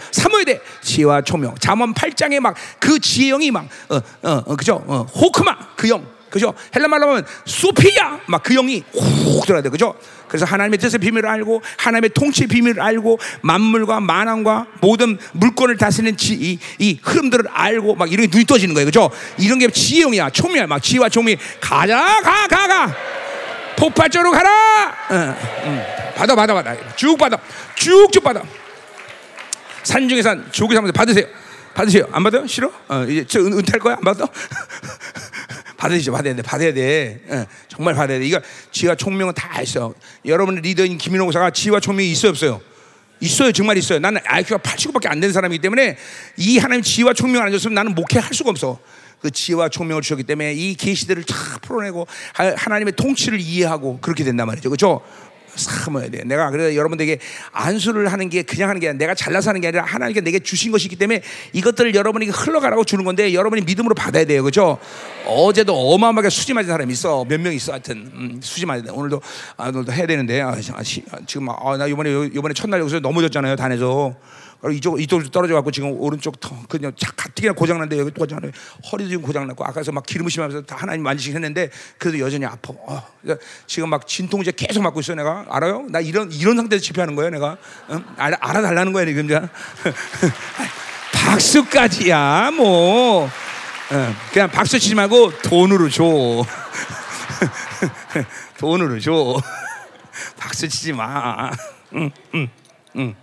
대 지혜와 총명. 잠언 8장에 막 그 지혜형이 막 어, 어, 어, 그죠? 어, 호크마 그 영. 그죠? 헬라 말로 하면 소피야 막그 영이 훅 들어야 돼. 그죠? 그래서 하나님의 뜻의 비밀을 알고 하나님의 통치의 비밀을 알고 만물과 만왕과 모든 물건을 다스리는 지, 이, 이 흐름들을 알고 막 이런 게 눈이 떠지는 거예요. 그죠? 이런 게 지혜형이야. 총이야. 막 지혜와 총이 가자 가 가 가. 폭발적으로 가라. 응, 응. 받아 받아 받아. 쭉 받아. 쭉쭉 받아. 산중의 산 조기 삼면서 받으세요. 받으세요. 안 받아요? 싫어? 어, 이제 저 은, 은퇴할 거야? 안 받아? <laughs> 받으시죠. 받아야 돼. 받아야 돼. 예, 정말 받아야 돼. 이거 지혜와 총명은 다 있어. 여러분 리더인 김인호 목사가 지혜와 총명이 있어요, 없어요? 있어요. 정말 있어요. 나는 IQ가 89밖에 안 되는 사람이기 때문에 이 하나님 지혜와 총명 안 줬으면 나는 목회할 수가 없어. 그 지혜와 총명을 주셨기 때문에 이 계시들을 쫙 풀어내고 하나님의 통치를 이해하고 그렇게 된단 말이죠. 그렇죠? 삼아야 돼. 내가 그래서 여러분들에게 안수를 하는 게 그냥 하는 게 아니라 내가 잘나서 하는 게 아니라 하나님께 내게 주신 것이기 때문에 이것들을 여러분에게 흘러가라고 주는 건데 여러분이 믿음으로 받아야 돼요. 그죠? 어제도 어마어마하게 수지 맞은 사람이 있어. 몇 명 있어. 하여튼 음, 수지 맞은 오늘도 아, 오늘도 해야 되는데 아, 아, 지금 아, 나 이번에 이번에 첫날 여기서 넘어졌잖아요. 단에서. 이쪽 이쪽으로 떨어져 갖고 지금 오른쪽 그냥 가뜩이나 고장 났는데 여기 또 고장 나 허리도 지금 고장 났고 아까서 막 기름 심하면서 다 하나님 만지시 했는데 그래도 여전히 아파. 어, 지금 막 진통제 계속 맞고 있어 내가 알아요? 나 이런 이런 상태에서 집회하는 거예요 내가 응? 알아 알아달라는 거야 지금 자 <laughs> 박수까지야 뭐 응. 그냥 박수 치지 말고 돈으로 줘 <laughs> 돈으로 줘 <laughs> 박수 치지 마. 응, 응, 응.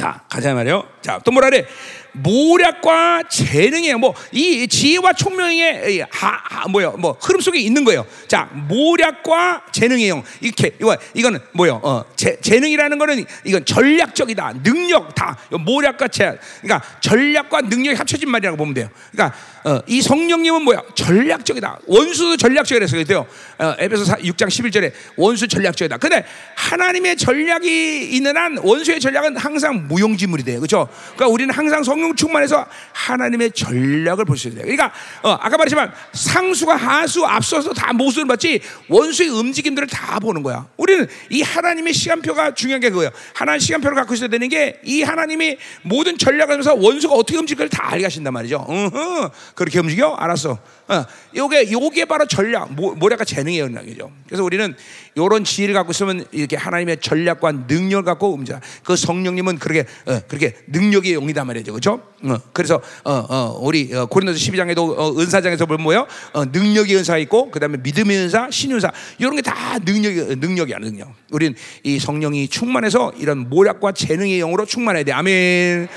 자, 가자 말이요. 자, 또 뭐라 그래? 모략과 재능이에요. 뭐이 지혜와 총명의 이 하, 하, 뭐요? 뭐 흐름 속에 있는 거예요. 자, 모략과 재능의 영 이렇게 이거 이거는 뭐요? 어, 재, 재능이라는 거는 이건 전략적이다. 능력 다 모략과 재 그러니까 전략과 능력이 합쳐진 말이라고 보면 돼요. 그러니까 어, 이 성령님은 뭐야? 전략적이다. 원수도 전략적이라서 그래요. 어, 에베소 6장 11절에 원수 전략적이다. 근데 하나님의 전략이 있는 한 원수의 전략은 항상 무용지물이 돼요. 그렇죠? 그러니까 우리는 항상 성령 충만해서 하나님의 전략을 볼 수 있어요. 그러니까 어, 아까 말했지만 상수가 하수 앞서서 다 모습을 봤지 원수의 움직임들을 다 보는 거야. 우리는 이 하나님의 시간표가 중요한 게 그거예요. 하나님 시간표를 갖고 있어야 되는 게 이 하나님이 모든 전략을 하면서 원수가 어떻게 움직일까를 다 알게 하신단 말이죠. 으흐, 그렇게 움직여? 알았어. 어, 요게 요게 바로 전략, 모, 모략과 재능의 영역이죠. 그래서 우리는 이런 지혜를 갖고 있으면 이렇게 하나님의 전략과 능력을 갖고 움직여. 그 성령님은 그렇게 어, 그렇게 능력의 영이단 말이죠, 그렇죠? 어, 그래서 어, 어, 우리 어, 고린도서 12장에도 어, 은사장에서 보면 뭐요? 어, 능력의 은사가 있고 그다음에 믿음의 은사, 신의 은사 이런 게 다 능력 능력이야, 능력. 우리는 이 성령이 충만해서 이런 모략과 재능의 영으로 충만해야 돼. 아멘.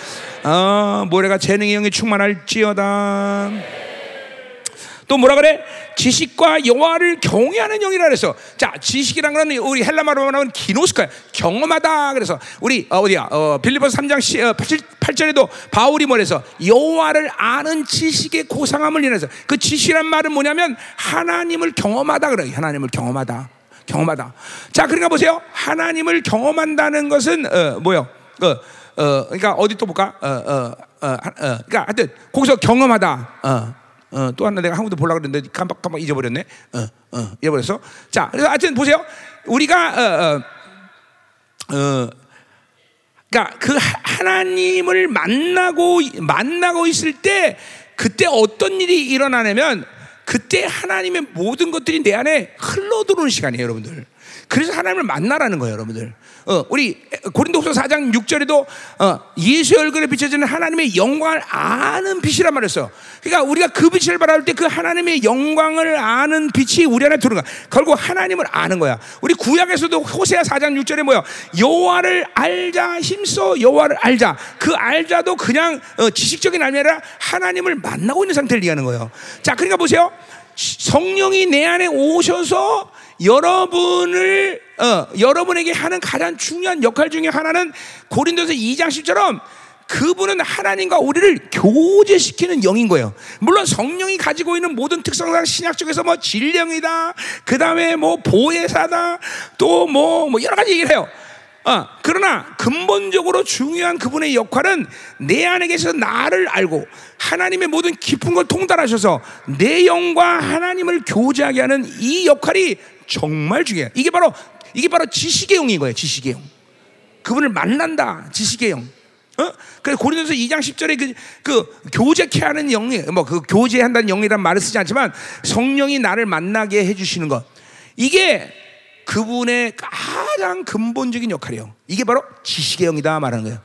어, 모략과 재능의 영이 충만할지어다. 또 뭐라 그래? 지식과 여호와를 경외하는 영이라 그래서. 자 지식이란 건 우리 헬라말로 말하면 기노스카야. 경험하다 그래서. 우리 어, 디야? 어, 빌리포스 3장 10, 어, 8, 절에도 바울이 뭐래서 여호와를 아는 지식의 고상함을 인해서 그 지식이란 말은 뭐냐면 하나님을 경험하다 그래 하나님을 경험하다. 경험하다. 자 그러니까 보세요. 하나님을 경험한다는 것은 어, 뭐요? 어, 어, 그러니까 어디 또 볼까? 어, 어, 어, 어, 그러니까 하여튼 거기서 경험하다. 어. 어, 또 하나 내가 한 번도 보려고 그랬는데 깜빡 깜빡 잊어버렸네. 어, 어, 잊어버렸어. 자, 그래서 하여튼 보세요. 우리가 어, 어, 어, 그러니까 그 하나님을 만나고 만나고 있을 때 그때 어떤 일이 일어나냐면 그때 하나님의 모든 것들이 내 안에 흘러 들어오는 시간이에요, 여러분들. 그래서 하나님을 만나라는 거예요, 여러분들. 어, 우리 고린도후서 4장 6절에도 어, 예수 얼굴에 비춰지는 하나님의 영광을 아는 빛이란 말이었어. 그러니까 우리가 그 빛을 바라볼 때 그 하나님의 영광을 아는 빛이 우리 안에 들어가. 결국 하나님을 아는 거야. 우리 구약에서도 호세아 4장 6절에 뭐야? 여호와를 알자 힘써 여호와를 알자. 그 알자도 그냥 어, 지식적인 알이 아니라 하나님을 만나고 있는 상태를 얘기하는 거예요. 자, 그러니까 보세요. 성령이 내 안에 오셔서 여러분을 어, 여러분에게 하는 가장 중요한 역할 중에 하나는 고린도서 2장 10처럼 그분은 하나님과 우리를 교제시키는 영인 거예요. 물론 성령이 가지고 있는 모든 특성상 신약 쪽에서 뭐 진령이다, 그 다음에 뭐 보혜사다, 또 뭐 뭐 여러 가지 얘기를 해요. 어, 그러나 근본적으로 중요한 그분의 역할은 내 안에 계셔서 나를 알고 하나님의 모든 깊은 걸 통달하셔서 내 영과 하나님을 교제하게 하는 이 역할이 정말 중요해요. 이게 바로 이게 바로 지식의 영인 거예요. 지식의 영. 그분을 만난다. 지식의 영. 어? 그래서 고린도서 2장 10절에 그, 그 교제케 하는 영이 뭐 그 교제한다는 영이란 말을 쓰지 않지만 성령이 나를 만나게 해 주시는 것. 이게 그분의 가장 근본적인 역할이에요. 이게 바로 지식의 영이다 말하는 거예요.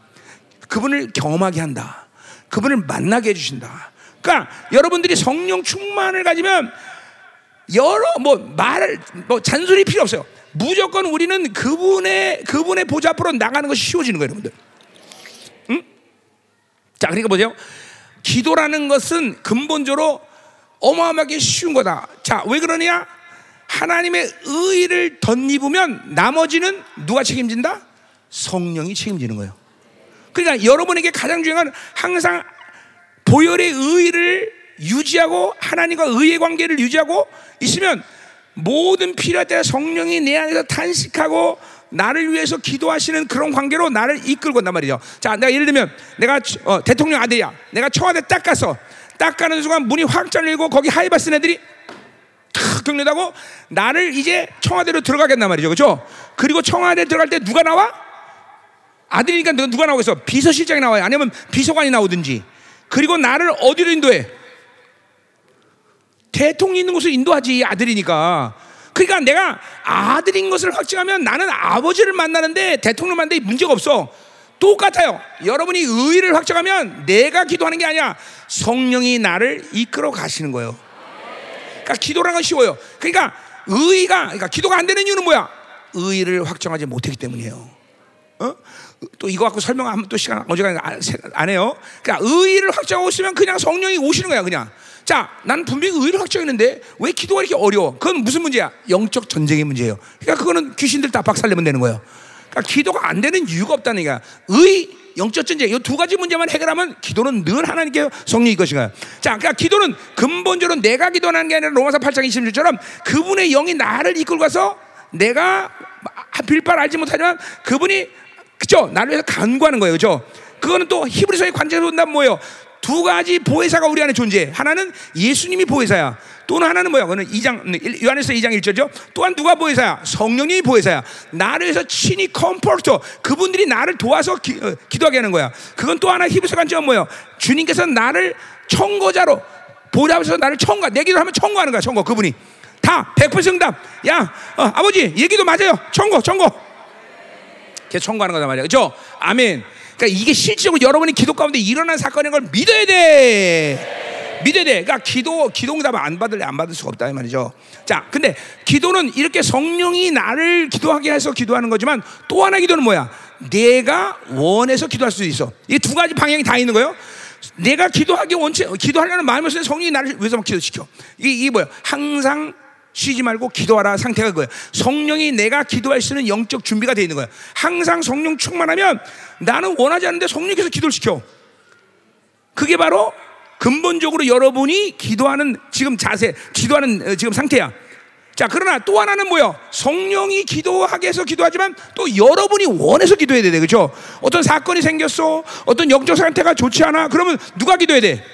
그분을 경험하게 한다. 그분을 만나게 해 주신다. 그러니까 여러분들이 성령 충만을 가지면 여러 뭐 말을 뭐 잔소리 필요 없어요. 무조건 우리는 그분의 그분의 보좌 앞으로 나가는 것이 쉬워지는 거예요, 여러분들. 응? 자, 그러니까 보세요. 기도라는 것은 근본적으로 어마어마하게 쉬운 거다. 자, 왜 그러냐? 하나님의 의를 덧입으면 나머지는 누가 책임진다? 성령이 책임지는 거예요. 그러니까 여러분에게 가장 중요한 건 항상 보혈의 의를 유지하고 하나님과 의의 관계를 유지하고 있으면 모든 필요할 때 성령이 내 안에서 탄식하고 나를 위해서 기도하시는 그런 관계로 나를 이끌고 온단 말이죠. 자, 내가 예를 들면 내가 어, 대통령 아들이야. 내가 청와대 딱 가서 딱 가는 순간 문이 확 열리고 거기 하이바 쓴 애들이 탁 경례하고 나를 이제 청와대로 들어가겠단 말이죠. 그죠? 그리고 청와대 들어갈 때 누가 나와? 아들이니까 누가 나오겠어? 비서실장이 나와요. 아니면 비서관이 나오든지. 그리고 나를 어디로 인도해? 대통령 있는 곳을 인도하지 아들이니까. 그러니까 내가 아들인 것을 확증하면 나는 아버지를 만나는데 대통령 만나는데 문제가 없어. 똑같아요. 여러분이 의를 확정하면 내가 기도하는 게 아니야. 성령이 나를 이끌어 가시는 거예요. 그러니까 기도라는 건 쉬워요. 그러니까 의가 그러니까 기도가 안 되는 이유는 뭐야? 의를 확정하지 못했기 때문이에요. 어? 또 이거 갖고 설명하면 또 시간 어지간히 안- 안 해요. 그러니까 의의를 확정하고 있으면 그냥 성령이 오시는 거야, 그냥. 자, 나는 분명히 의의를 확정했는데 왜 기도가 이렇게 어려워? 그건 무슨 문제야? 영적 전쟁의 문제예요. 그러니까 그거는 귀신들 다 박살내면 되는 거예요. 그러니까 기도가 안 되는 이유가 없다는 거야. 의, 영적 전쟁, 이 두 가지 문제만 해결하면 기도는 늘 하나님께 성령이 것인가요? 자, 그러니까 기도는 근본적으로 내가 기도하는 게 아니라 로마서 8장 26절처럼 그분의 영이 나를 이끌고 가서 내가 빌 바를 알지 못하지만 그분이 그죠? 나를 위해서 간구하는 거예요, 그죠? 그거는 또 히브리서의 관점에서 본다면 뭐예요? 두 가지 보혜사가 우리 안에 존재해. 하나는 예수님이 보혜사야. 또는 하나는 뭐야? 그거는 2장 요한일서 2장 1절죠. 또한 누가 보혜사야? 성령님이 보혜사야. 나를 위해서 친히 Comforter 그분들이 나를 도와서 기, 어, 기도하게 하는 거야. 그건 또 하나 히브리서 관점은 뭐예요? 주님께서 나를 청거자로 보좌에서 나를 청거. 내 기도하면 청거하는 거야. 청거 그분이 다 100% 응답. 야, 어, 아버지 얘기도 맞아요. 청거, 청거. 걔 청구하는 거다 말이야. 그죠? 아멘. 그러니까 이게 실질적으로 여러분이 기도 가운데 일어난 사건인 걸 믿어야 돼. 믿어야 돼. 그러니까 기도, 기도 응답을 안 받을래 안 받을 수가 없다 이 말이죠. 자, 근데 기도는 이렇게 성령이 나를 기도하게 해서 기도하는 거지만 또 하나 기도는 뭐야? 내가 원해서 기도할 수도 있어. 이 두 가지 방향이 다 있는 거예요. 내가 기도하기 원치, 기도하려는 쓰는 성령이 나를 위해서 막 기도시켜. 이게 뭐야? 항상 쉬지 말고 기도하라 상태가 그거야. 성령이 내가 기도할 수 있는 영적 준비가 되어 있는 거야. 항상 성령 충만하면 나는 원하지 않는데 성령께서 기도를 시켜. 그게 바로 근본적으로 여러분이 기도하는 지금 자세, 기도하는 어, 지금 상태야. 자, 그러나 또 하나는 뭐요? 성령이 기도하게 해서 기도하지만 또 여러분이 원해서 기도해야 돼. 그죠? 어떤 사건이 생겼어. 어떤 영적 상태가 좋지 않아. 그러면 누가 기도해야 돼?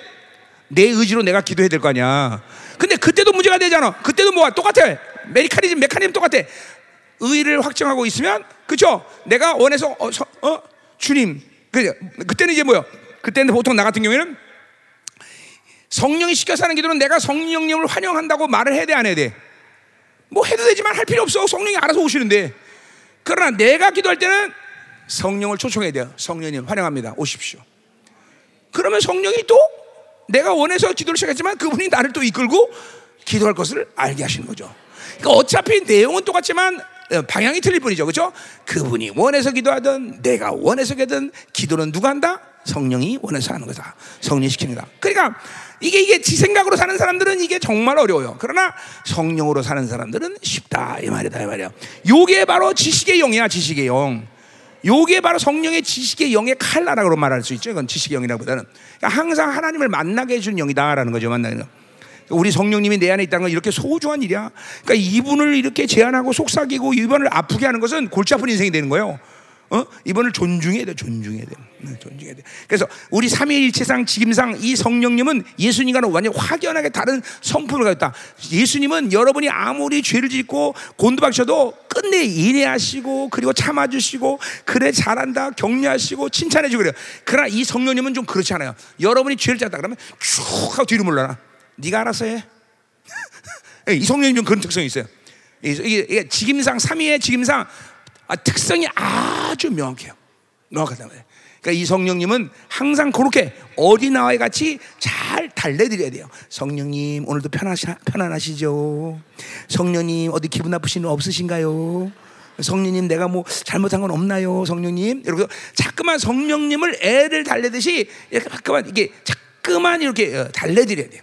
내 의지로 내가 기도해야 될 거 아니야. 근데 그때도 문제가 되잖아. 그때도 뭐야? 똑같아. 메리카니즘, 메카니즘 똑같아. 의를 확정하고 있으면, 그죠? 내가 원해서, 어, 서- 어? 주님. 그, 그때는 이제 뭐야? 그때는 보통 나 같은 경우에는 성령이 시켜서 하는 기도는 내가 성령님을 환영한다고 말을 해야 돼, 안 해야 돼? 뭐 해도 되지만 할 필요 없어. 성령이 알아서 오시는데. 그러나 내가 기도할 때는 성령을 초청해야 돼요. 성령님 환영합니다. 오십시오. 그러면 성령이 또 내가 원해서 기도를 시작했지만 그분이 나를 또 이끌고 기도할 것을 알게 하시는 거죠. 그러니까 어차피 내용은 똑같지만 어, 방향이 틀릴 뿐이죠. 그렇죠? 그분이 원해서 기도하든 내가 원해서 기도든 기도는 누가 한다? 성령이 원해서 하는 거다. 성령이 시키는 거다. 그러니까 이게 이게 지 생각으로 사는 사람들은 이게 정말 어려워요. 그러나 성령으로 사는 사람들은 쉽다 이 말이다 이 말이야. 요게 바로 지식의 영이야, 지식의 영. 요게 바로 성령의 지식의 영의 칼라라고 말할 수 있죠. 이건 지식의 영이라기보다는 그러니까 항상 하나님을 만나게 해주는 영이다라는 거죠. 만나는 거. 우리 성령님이 내 안에 있다는 건 이렇게 소중한 일이야. 그러니까 이분을 이렇게 제한하고 속삭이고 이분을 아프게 하는 것은 골치 아픈 인생이 되는 거예요. 어? 이분을 존중해야 돼, 존중해야 돼, 네, 존중해야 돼. 그래서 우리 삼위일체상 직임상 이 성령님은 예수님과는 완전 히 확연하게 다른 성품을 가졌다. 예수님은 여러분이 아무리 죄를 짓고 곤두박셔도 끝내 인내하시고 그리고 참아주시고 그래 잘한다 격려하시고 칭찬해주고 그래요. 그러나 이 성령님은 좀 그렇지 않아요. 여러분이 죄를 졌다 그러면 쭉 하고 뒤로 물러나. 네가 알아서 해. <laughs> 이 성령님 좀 그런 특성이 있어요. 이게, 이게 직임상 삼위의 직임상 아, 특성이 아주 명확해요. 명확하단 말이에요. 그러니까 이 성령님은 항상 그렇게 어린아이 같이 잘 달래드려야 돼요. 성령님 오늘도 편하시, 편안하시죠? 성령님 어디 기분 나쁘신 일 없으신가요? 성령님 내가 뭐 잘못한 건 없나요? 성령님 이렇게 자꾸만 성령님을 애를 달래듯이 이렇게 자꾸만 이게 자꾸만 이렇게 어, 달래드려야 돼요.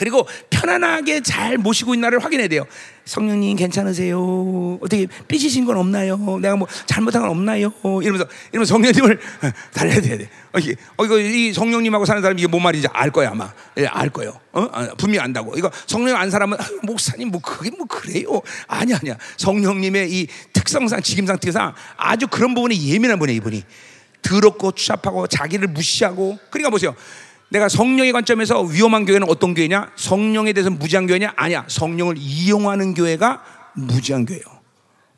그리고 편안하게 잘 모시고 있나를 확인해야 돼요. 성령님 괜찮으세요? 어떻게 삐지신 건 없나요? 내가 뭐 잘못한 건 없나요? 이러면서 이러면 성령님을 <laughs> 달래야 돼. 어, 이게 어, 이거 이 성령님하고 사는 사람 이게 뭔 말인지 알 거야 아마. 예, 알 거예요. 어? 아, 분명히 안다고. 이거 성령 안 사람은 아유, 목사님 뭐 그게 뭐 그래요? 아니 아니야. 성령님의 이 특성상 직임상 특성 아주 그런 부분에 예민한 분이에요 이분이. 더럽고 추잡하고 자기를 무시하고 그러니까 보세요. 내가 성령의 관점에서 위험한 교회는 어떤 교회냐? 성령에 대해서 무지한 교회냐? 아니야. 성령을 이용하는 교회가 무지한 교회예요.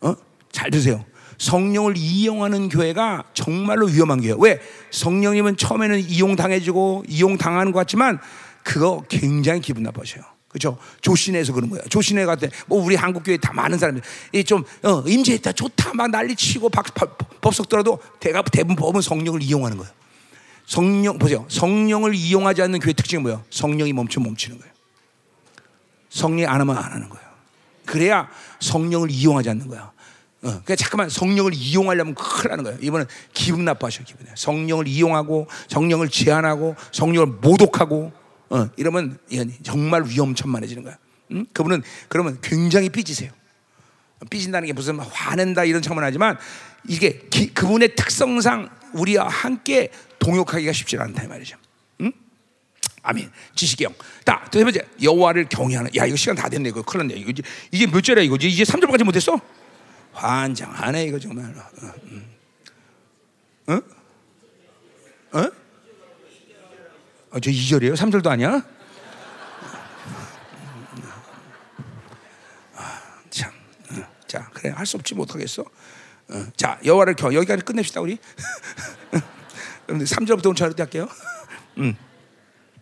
어? 잘 드세요. 성령을 이용하는 교회가 정말로 위험한 교회예요. 왜? 성령님은 처음에는 이용당해주고 이용당하는 것 같지만 그거 굉장히 기분 나빠져요. 그렇죠? 조신해서 그런 거야. 조신해 같은 뭐 우리 한국 교회 다 많은 사람들 이좀 어, 임재했다 좋다 막 난리 치고 박, 박, 법석 들어도 대가 대부분 법은 성령을 이용하는 거예요. 성령 보세요. 성령을 이용하지 않는 교회 특징이 뭐예요? 성령이 멈추면 멈추는 거예요. 성령이 안 하면 안 하는 거예요. 그래야 성령을 이용하지 않는 거야. 그러니까 잠깐만 성령을 이용하려면 큰일 나는 거예요. 이번엔 기분 나빠하셔 기분. 성령을 이용하고 성령을 제한하고 성령을 모독하고 어, 이러면 정말 위험천만해지는 거야. 응? 그분은 그러면 굉장히 삐지세요. 삐진다는 게 무슨 화낸다 이런 척만 하지만 이게 기, 그분의 특성상 우리와 함께 동역하기가 쉽지 않다 이 말이죠. 응? 아멘. 지식경. 자, 두 번째 여호와를 경외하는. 야, 이거 시간 다 됐네. 이거 큰일 났네. 이거 이제, 몇 절이야 이거? 이제 3절까지 못 했어? 환장하네 이거 정말. 어, 음. 어? 어? 어, 저 2절이에요? 3절도 아니야? 참. 어, 자, 그래. 할 수 없지 못하겠어. 어, 자, 여호와를 겨 여기까지 끝냅시다 우리. <laughs> 여러분들 3절부터 오늘 차례 할게요. 음.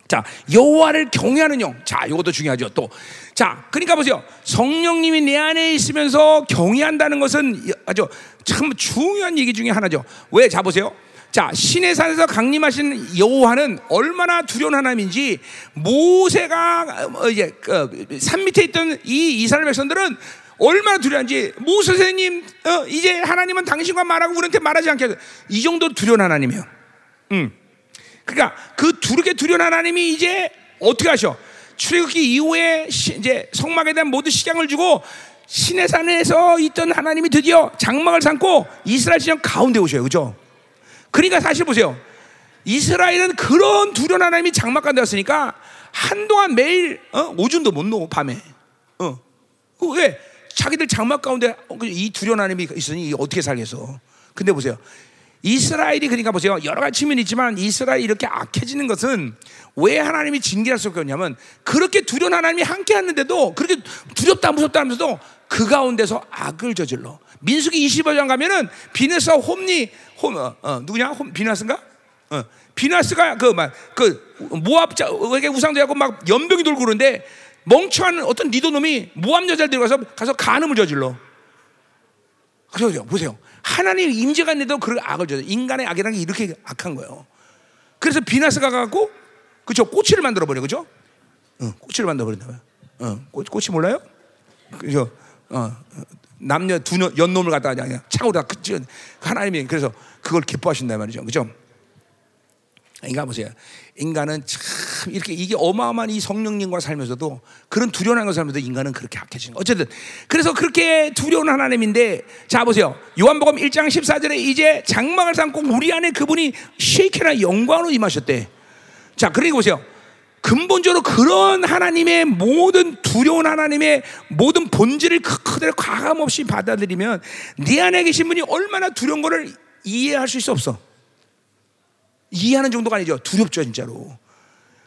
자, 여호와를 경외하는 영. 자, 이것도 중요하죠. 또. 자, 그러니까 보세요. 성령님이 내 안에 있으면서 경외한다는 것은 아주 참 중요한 얘기 중에 하나죠. 왜? 자 보세요. 자, 신의 산에서 강림하신 여호와는 얼마나 두려운 하나님인지 모세가 어, 이제 산 밑에 있던 이 이스라엘 백성들은 얼마나 두려운지 모세 선생님 어, 이제 하나님은 당신과 말하고 우리한테 말하지 않게 이 정도 두려운 하나님이에요. 음. 그러니까 그 두렵게 두려운 하나님이 이제 어떻게 하셔? 출애굽기 이후에 시, 이제 성막에 대한 모든 식양을 주고 신의 산에서 있던 하나님이 드디어 장막을 삼고 이스라엘 지형 가운데 오셔요. 그죠? 그러니까 사실 보세요. 이스라엘은 그런 두려운 하나님이 장막 가운데 왔으니까 한동안 매일 어? 오줌도 못 놓고 밤에. 어. 왜? 자기들 장막 가운데 그이 두려운 하나님이 있으니 어떻게 살겠어? 근데 보세요. 이스라엘이 그러니까 보세요. 여러 가지 측면이 있지만 이스라엘이 이렇게 악해지는 것은 왜 하나님이 징계할 수 없겠냐면 그렇게 두려운 하나님이 함께 하는데도 그렇게 두렵다 무섭다 하면서도 그 가운데서 악을 저질러. 민수기 25장 가면은 비네스와 홈니 홈 어, 어, 누구냐? 홈 비나스인가? 어, 비나스가 그 막그 모압자 에게 우상대하고 막 연병이 돌고 그러는데 멍청한 어떤 니도 놈이 모압 여자를 들어가서 가서 간음을 저질러. 그래요. 보세요. 하나님 임재가 있는데도 그 악을 저질 인간의 악이라는 게 이렇게 악한 거예요. 그래서 비나스가 갖고 그죠 꼬치를 만들어 버려 그죠? 어, 꼬치를 만들어 버린다. 어, 꼬, 꼬치 몰라요? 그죠? 어, 남녀 두 연놈을 갖다가 그냥 창으로 다 하나님이 그래서 그걸 기뻐하신다 말이죠. 그죠? 인간 보세요. 인간은 참 이렇게 이게 어마어마한 이 성령님과 살면서도 그런 두려운 하나님과 살면서도 인간은 그렇게 악해지는 거. 어쨌든 그래서 그렇게 두려운 하나님인데 자 보세요. 요한복음 1장 14절에 이제 장막을 삼고 우리 안에 그분이 쉐이케나 영광으로 임하셨대. 자 그리고 보세요. 근본적으로 그런 하나님의 모든 두려운 하나님의 모든 본질을 그 그대로 과감 없이 받아들이면 네 안에 계신 분이 얼마나 두려운 것을 이해할 수 있어 없어. 이해하는 정도가 아니죠. 두렵죠, 진짜로.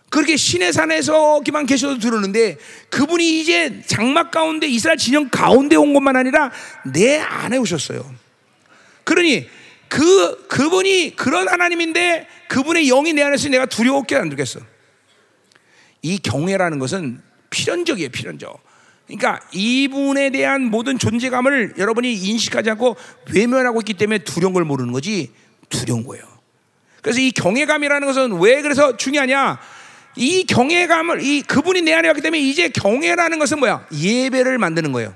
그렇게 신의 산에서기만 계셔도 두려는데 그분이 이제 장막 가운데 이스라엘 진영 가운데 온 것만 아니라 내 안에 오셨어요. 그러니 그 그분이 그런 하나님인데 그분의 영이 내 안에 있으니 내가 두려웠게 안 두겠어. 이 경외라는 것은 필연적이에요, 필연적. 그러니까 이분에 대한 모든 존재감을 여러분이 인식하지 않고 외면하고 있기 때문에 두려운 걸 모르는 거지 두려운 거예요. 그래서 이 경외감이라는 것은 왜 그래서 중요하냐? 이 경외감을 이 그분이 내 안에 왔기 때문에 이제 경외라는 것은 뭐야? 예배를 만드는 거예요.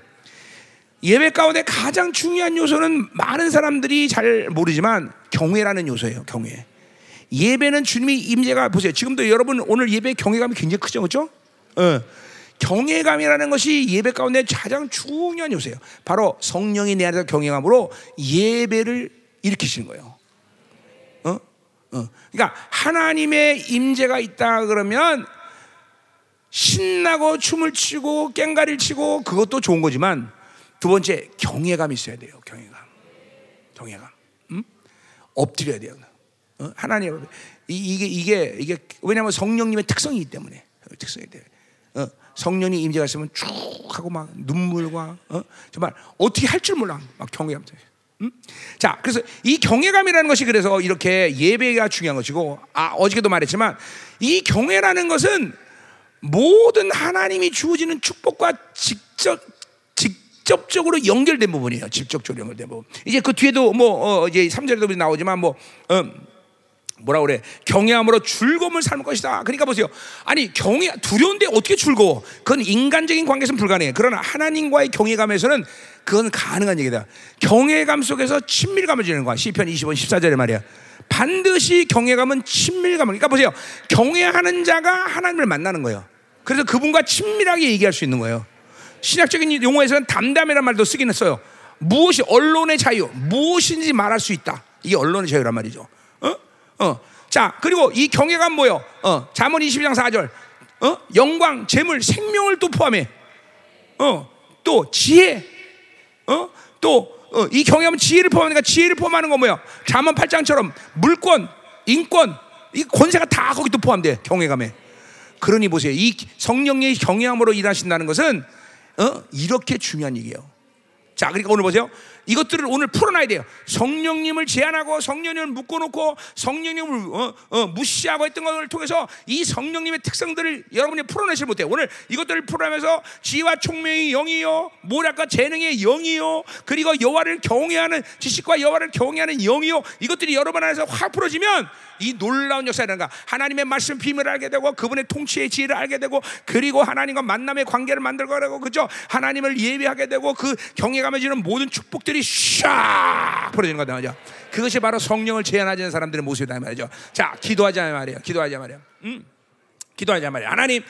예배 가운데 가장 중요한 요소는 많은 사람들이 잘 모르지만 경외라는 요소예요. 경외. 예배는 주님의 임재가 보세요. 지금도 여러분 오늘 예배 경외감이 굉장히 크죠, 그렇죠? 어. 경외감이라는 것이 예배 가운데 가장 중요한 요소예요. 바로 성령이 내 안에서 경외감으로 예배를 일으키시는 거예요. 어. 그러니까 하나님의 임재가 있다 그러면 신나고 춤을 추고 깽가리를 치고 그것도 좋은 거지만 두 번째 경외감이 있어야 돼요. 경외감, 경외감. 음? 엎드려야 돼요. 어? 하나님 이게 이게 이게 왜냐하면 성령님의 특성이기 때문에 특성이 돼. 어? 성령이 임재가 있으면 쭉 하고 막 눈물과 어? 정말 어떻게 할 줄 몰라 막 경외감. 음? 자, 그래서 이 경외감이라는 것이 그래서 이렇게 예배가 중요한 것이고, 아, 어저께도 말했지만, 이 경외라는 것은 모든 하나님이 주어지는 축복과 직접, 직접적으로 연결된 부분이에요. 직접적으로 연결된 부분. 이제 그 뒤에도 뭐, 어, 이제 3절에도 나오지만 뭐, 어, 뭐라 그래? 경외함으로 즐거움을 삶을 것이다. 그러니까 보세요. 아니 경외 두려운데 어떻게 즐거워? 그건 인간적인 관계에서는 불가능해. 그러나 하나님과의 경외감에서는 그건 가능한 얘기다. 경외감 속에서 친밀감을 지는 거야. 시편 25편 14절에 말이야. 반드시 경외감은 친밀감을. 그러니까 보세요. 경외하는 자가 하나님을 만나는 거예요. 그래서 그분과 친밀하게 얘기할 수 있는 거예요. 신학적인 용어에서는 담담이라는 말도 쓰긴 했어요. 무엇이 언론의 자유, 무엇인지 말할 수 있다. 이게 언론의 자유란 말이죠. 어? 어. 자, 그리고 이 경외감 뭐요? 어, 잠언 22장 4절. 어? 영광, 재물, 생명을 또 포함해. 어, 또 지혜. 어? 또, 어, 이 경외감은 지혜를 포함하니까 지혜를 포함하는 건 뭐야? 잠언 8장처럼 물권, 인권, 이 권세가 다 거기 또 포함돼. 경외감에. 그러니 보세요. 이 성령의 경외함으로 일하신다는 것은 어? 이렇게 중요한 얘기예요. 자, 그러니까 오늘 보세요. 이것들을 오늘 풀어놔야 돼요. 성령님을 제한하고 성령님을 묶어놓고 성령님을 어, 어, 무시하고 했던 것을 통해서 이 성령님의 특성들을 여러분이 풀어내지 못해요. 오늘 이것들을 풀어내면서 지와 총명의 영이요, 모략과 재능의 영이요, 그리고 여호와를 경외하는 지식과 여호와를 경외하는 영이요, 이것들이 여러분 안에서 확 풀어지면 이 놀라운 역사라는가 하나님의 말씀 비밀을 알게 되고 그분의 통치의 지혜를 알게 되고 그리고 하나님과 만남의 관계를 만들고 그죠 하나님을 예배하게 되고 그 경외감에 지는 모든 축복들이 샥 풀어지는 거다 말이죠. 그것이 바로 성령을 제한하지 사람들의 모습이다 말이죠. 자 기도하자 말이에요. 기도하자 말이에요. 음. 기도하자 말이에요. 하나님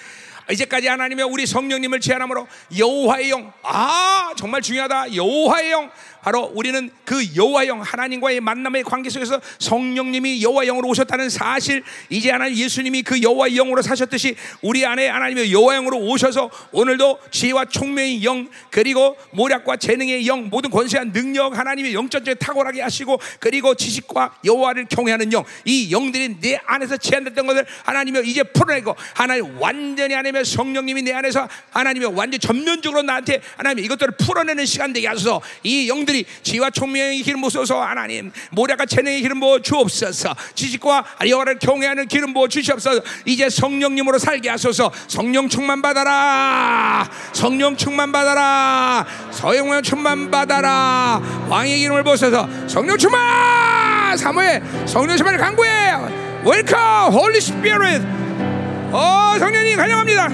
이제까지 하나님의 우리 성령님을 제한함으로 여호와의 영, 아 정말 중요하다. 여호와의 영, 바로 우리는 그 여호와 영 하나님과의 만남의 관계 속에서 성령님이 여호와 영으로 오셨다는 사실, 이제 하나님 예수님이 그 여호와 영으로 사셨듯이 우리 안에 하나님의 여호와 영으로 오셔서 오늘도 지혜와 총명의 영, 그리고 모략과 재능의 영, 모든 권세한 능력 하나님의 영적인 탁월하게 하시고 그리고 지식과 여호와를 경외하는 영, 이 영들이 내 안에서 제한됐던 것을 하나님이 이제 풀어내고 하나님 완전히 하나님의 성령님이 내 안에서 하나님의 완전 전면적으로 나한테 하나님 이것들을 풀어내는 시간 되게 하소서. 이 영 들이 지와 총명의 기름 부어서 하나님 모략과 재능의 기름 부어 주옵소서. 지식과 여호와를 경외하는 기름 부어 주시옵소서. 이제 성령님으로 살게 하소서. 성령 충만 받아라. 성령 충만 받아라. 성령 충만 받아라. 왕의 기름을 부어서 성령 충만! 사모해 성령 충만을 간구해. Welcome Holy Spirit 어 성령님 환영합니다.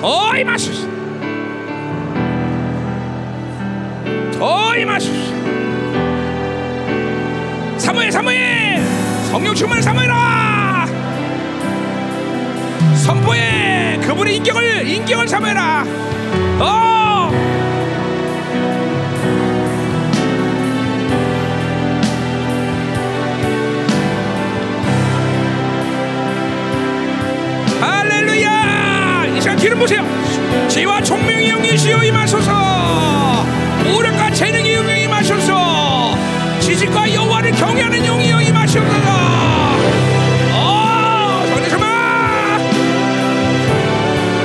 더 임하소서 더 임하소서 사모해 사모해 성령 충만을 사모해라! 선포해 그분의 인격을 인격을 사모해라! 어 할렐루야! 이 시간 기름 보세요. 지와 총명의 영이시여 임하소서. 오력과 재능의 영이 임하소서. 지식과 여호와를 경외하는 영이여 임하소서. 어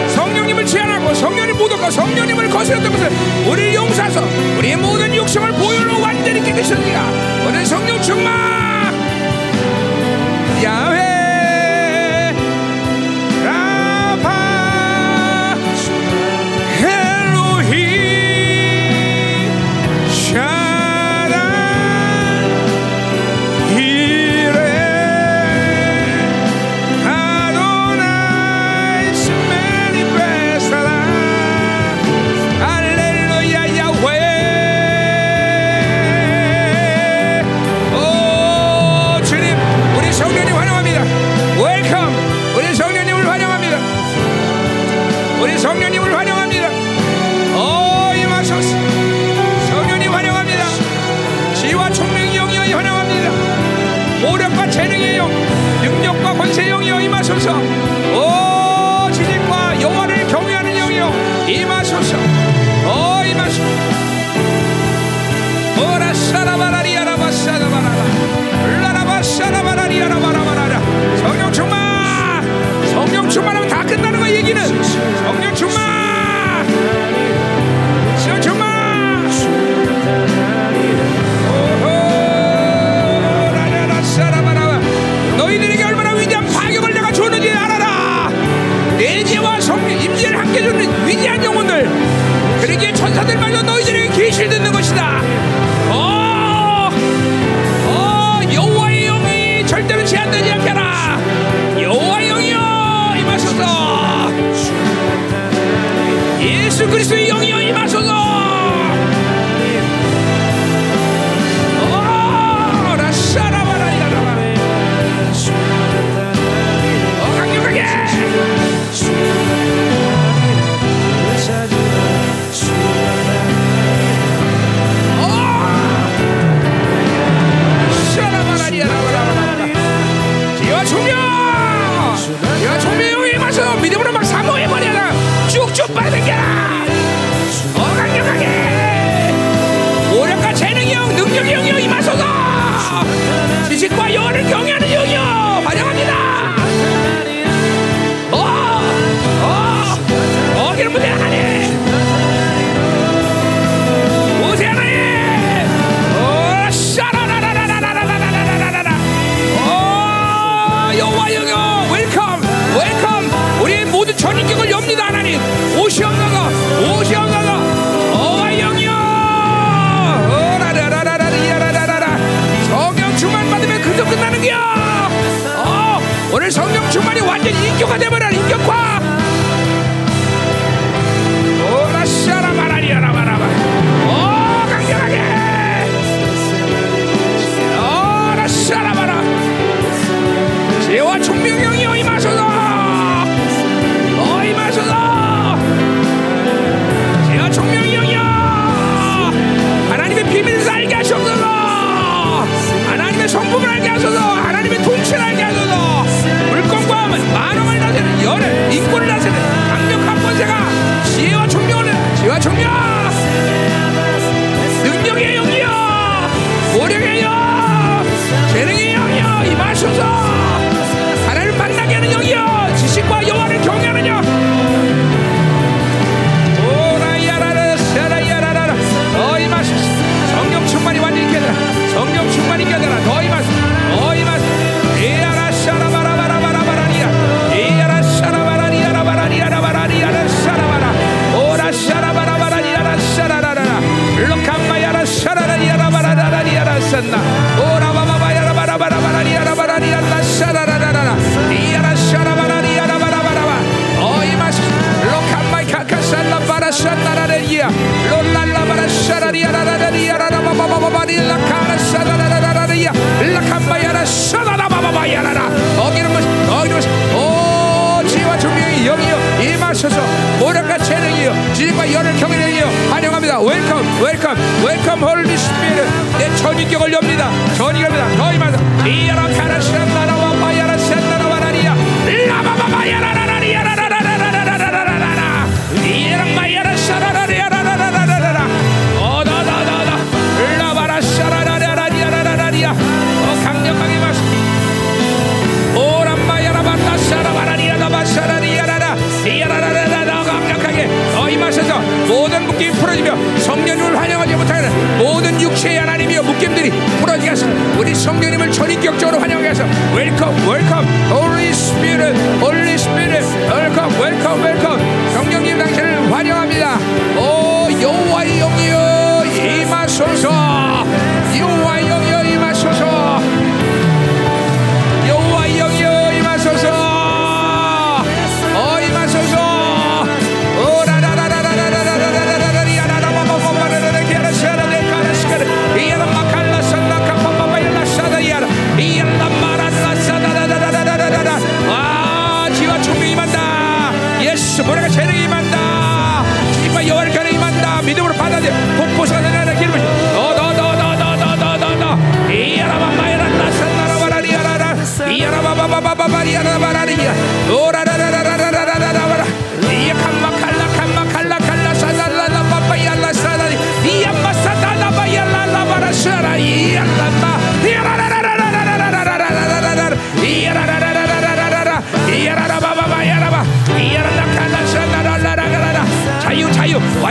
성령님을 제한하고 성령님 모독과 성령님을 거스렸던 것을 우리를 용서하소 우리의 모든 욕심을 보혈로 완전히 깨끗이 하리라 오늘 성령 충만. 야훼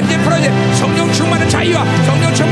완전 풀어야 돼. 성령 충만한 자유와 성령 충만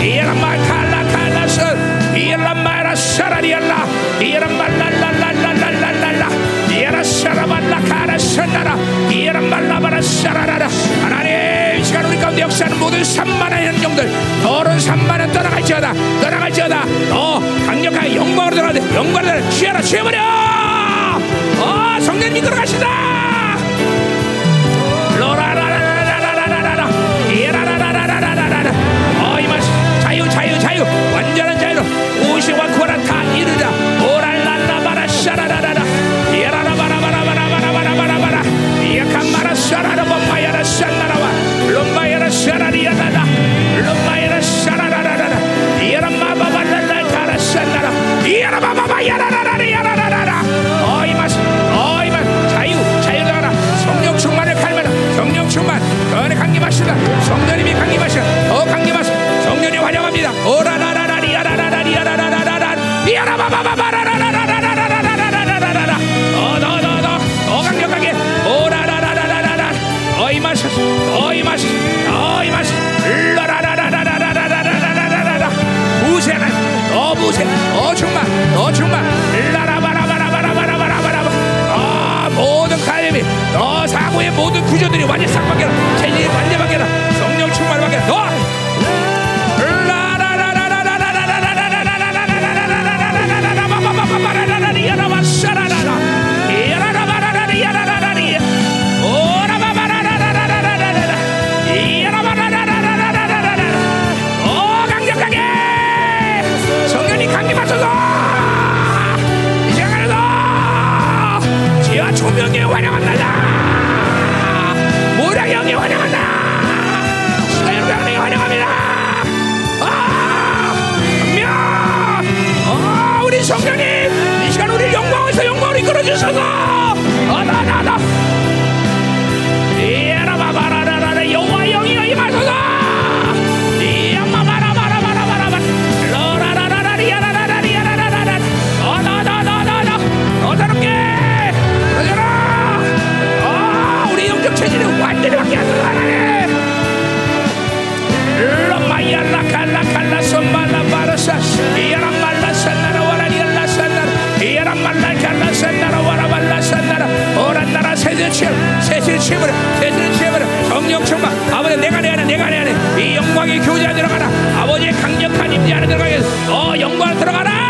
이란마 칼라 칼라스 이란마라 사라리알라 이란발랄랄랄랄랄랄라 이라사라발라 카라산다라 이란발라바라 사라라라 하나님 시간 우리 가운데 역사는 모든 산만한 현종들 더러운 산만은 떠나갈지어다. 떠나갈지어다. 너 강력하게 영광으로 들어가되 영광을 취하라. 취해버려. 어 성령님 들어가신다. 자유로 오시와 구하라 다 이르라. 오랄랄라바라 샤라라라라. 이라라바라바라바라바라바라바라 이약한마라 샤라라범마야라 샤나라와. 롬마야라 샤라리야나라. 롬마야라 샤라라라라 이라마바발랄라 가라 샤나라. 이라바바바야라라라 야라라라 어 이만 어 이만 자유 자유 나가라. 성령 충만을 갈매라. 성령 충만. 그안에 강림하시다 성령님이 강림하시다 어 강림하시 성령이 환영합니다. 오라라라라리야라라라리야라라라라 어 충만 어 충만 라라바라바라바라바라바라바라 아 모든 가염이 너 사고의 모든 구조들이 완전 싹 바뀌라 체질이 완전 바뀌라 성령 충만을 바뀌라 너 조명에 환영한다. 영에 환영한다. 환영합니다. 아아 성령님 이 시간 우리 영광에서 영광을 이끌어 주셔서. 아나나나. 이라바바라라라 여호와 영이여 임하소서 체질이 완전히 바뀌었어 하나님 라마야 라칼라 칼라 손발라바라사. 이야람말라 산나라 와라리알라산나라. 이야람말라 칼라 산나라 와라발라산나라. 오란 나라 세세 취업 세세 취업을 세세 취업을 성령 충만 아버지 내가 내 안에 내가 내 안에 이 영광의 교제 안에 들어가라. 아버지의 강력한 임재 안에 들어가게 어 영광 들어가라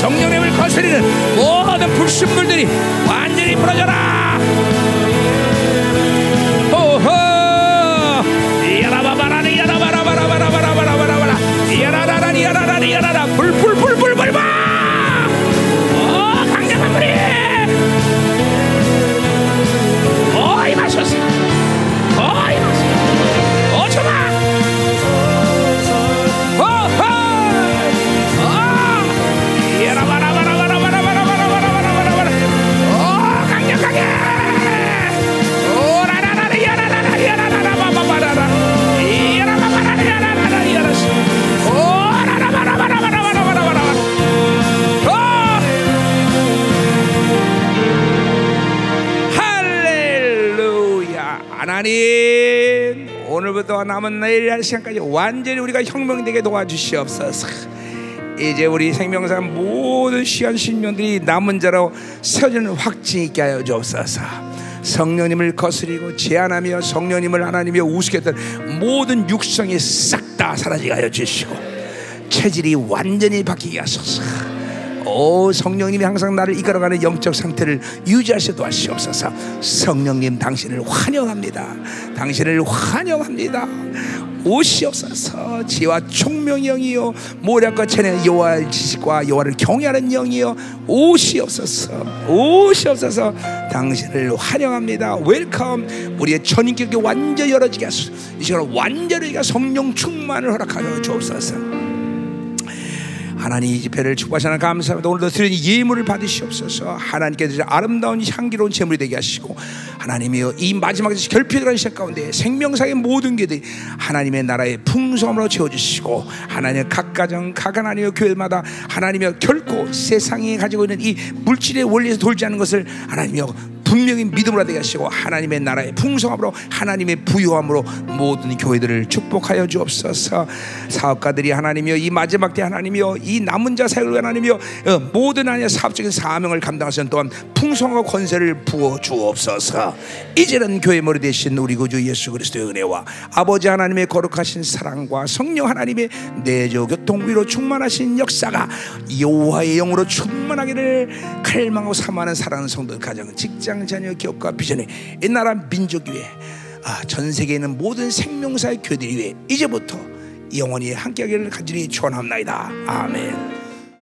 성령님을 거스리는 모든 불순물들이 완전히 풀어져라 남은 내일 할 시간까지 완전히 우리가 혁명되게 도와주시옵소서. 이제 우리 생명사 모든 시간 신명들이 남은 자로 세워지는 확증 있게 하여 주옵소서. 성령님을 거스리고 제한하며 성령님을 하나님이 우습겠던 모든 육성이 싹 다 사라지게 하여 주시고 체질이 완전히 바뀌게 하소서 오 성령님이 항상 나를 이끌어가는 영적 상태를 유지하셔 도 하시옵소서. 성령님 당신을 환영합니다. 당신을 환영합니다. 오시옵소서. 지혜와 총명의 영이요 모략과 재능의 여호와의 지식과 여호와를 경외하는 영이요 오시옵소서. 오시옵소서. 당신을 환영합니다. Welcome. 우리의 전인격이 완전히 열어지게 하소서. 이 시간 완전히 성령 충만을 허락하여 주옵소서 하나님 이 집회를 축복하시는 감사합니다. 오늘도 드린 예물을 받으시옵소서. 하나님께 드린 아름다운 향기로운 제물이 되게 하시고 하나님이여 이 마지막 결핍들한 시간 가운데 생명상의 모든 게들 하나님의 나라의 풍성함으로 채워주시고 하나님 각 가정 각 하나님의 교회마다 하나님이여 결코 세상이 가지고 있는 이 물질의 원리에서 돌지 않는 것을 하나님이여 분명히 믿음으로 되게 하시고 하나님의 나라의 풍성함으로 하나님의 부유함으로 모든 교회들을 축복하여 주옵소서. 사업가들이 하나님이여 이 마지막 때 하나님이여 이 남은 자 사역을 하나님이여 어, 모든 하나님의 사업적인 사명을 감당하시는 또한 풍성하고 권세를 부어 주옵소서. 이제는 교회 머리 되신 우리 구주 예수 그리스도의 은혜와 아버지 하나님의 거룩하신 사랑과 성령 하나님의 내조 교통 위로 충만하신 역사가 여호와의 영으로 충만하기를 갈망하고 사모하는 사랑하는 성도 가정 직장 자녀 기업과 비전에 이 나라 민족 위에 아, 전 세계에 있는 모든 생명사의 교회들 위에 이제부터 영원히 함께하기를 간절히 축원합니다. 아멘.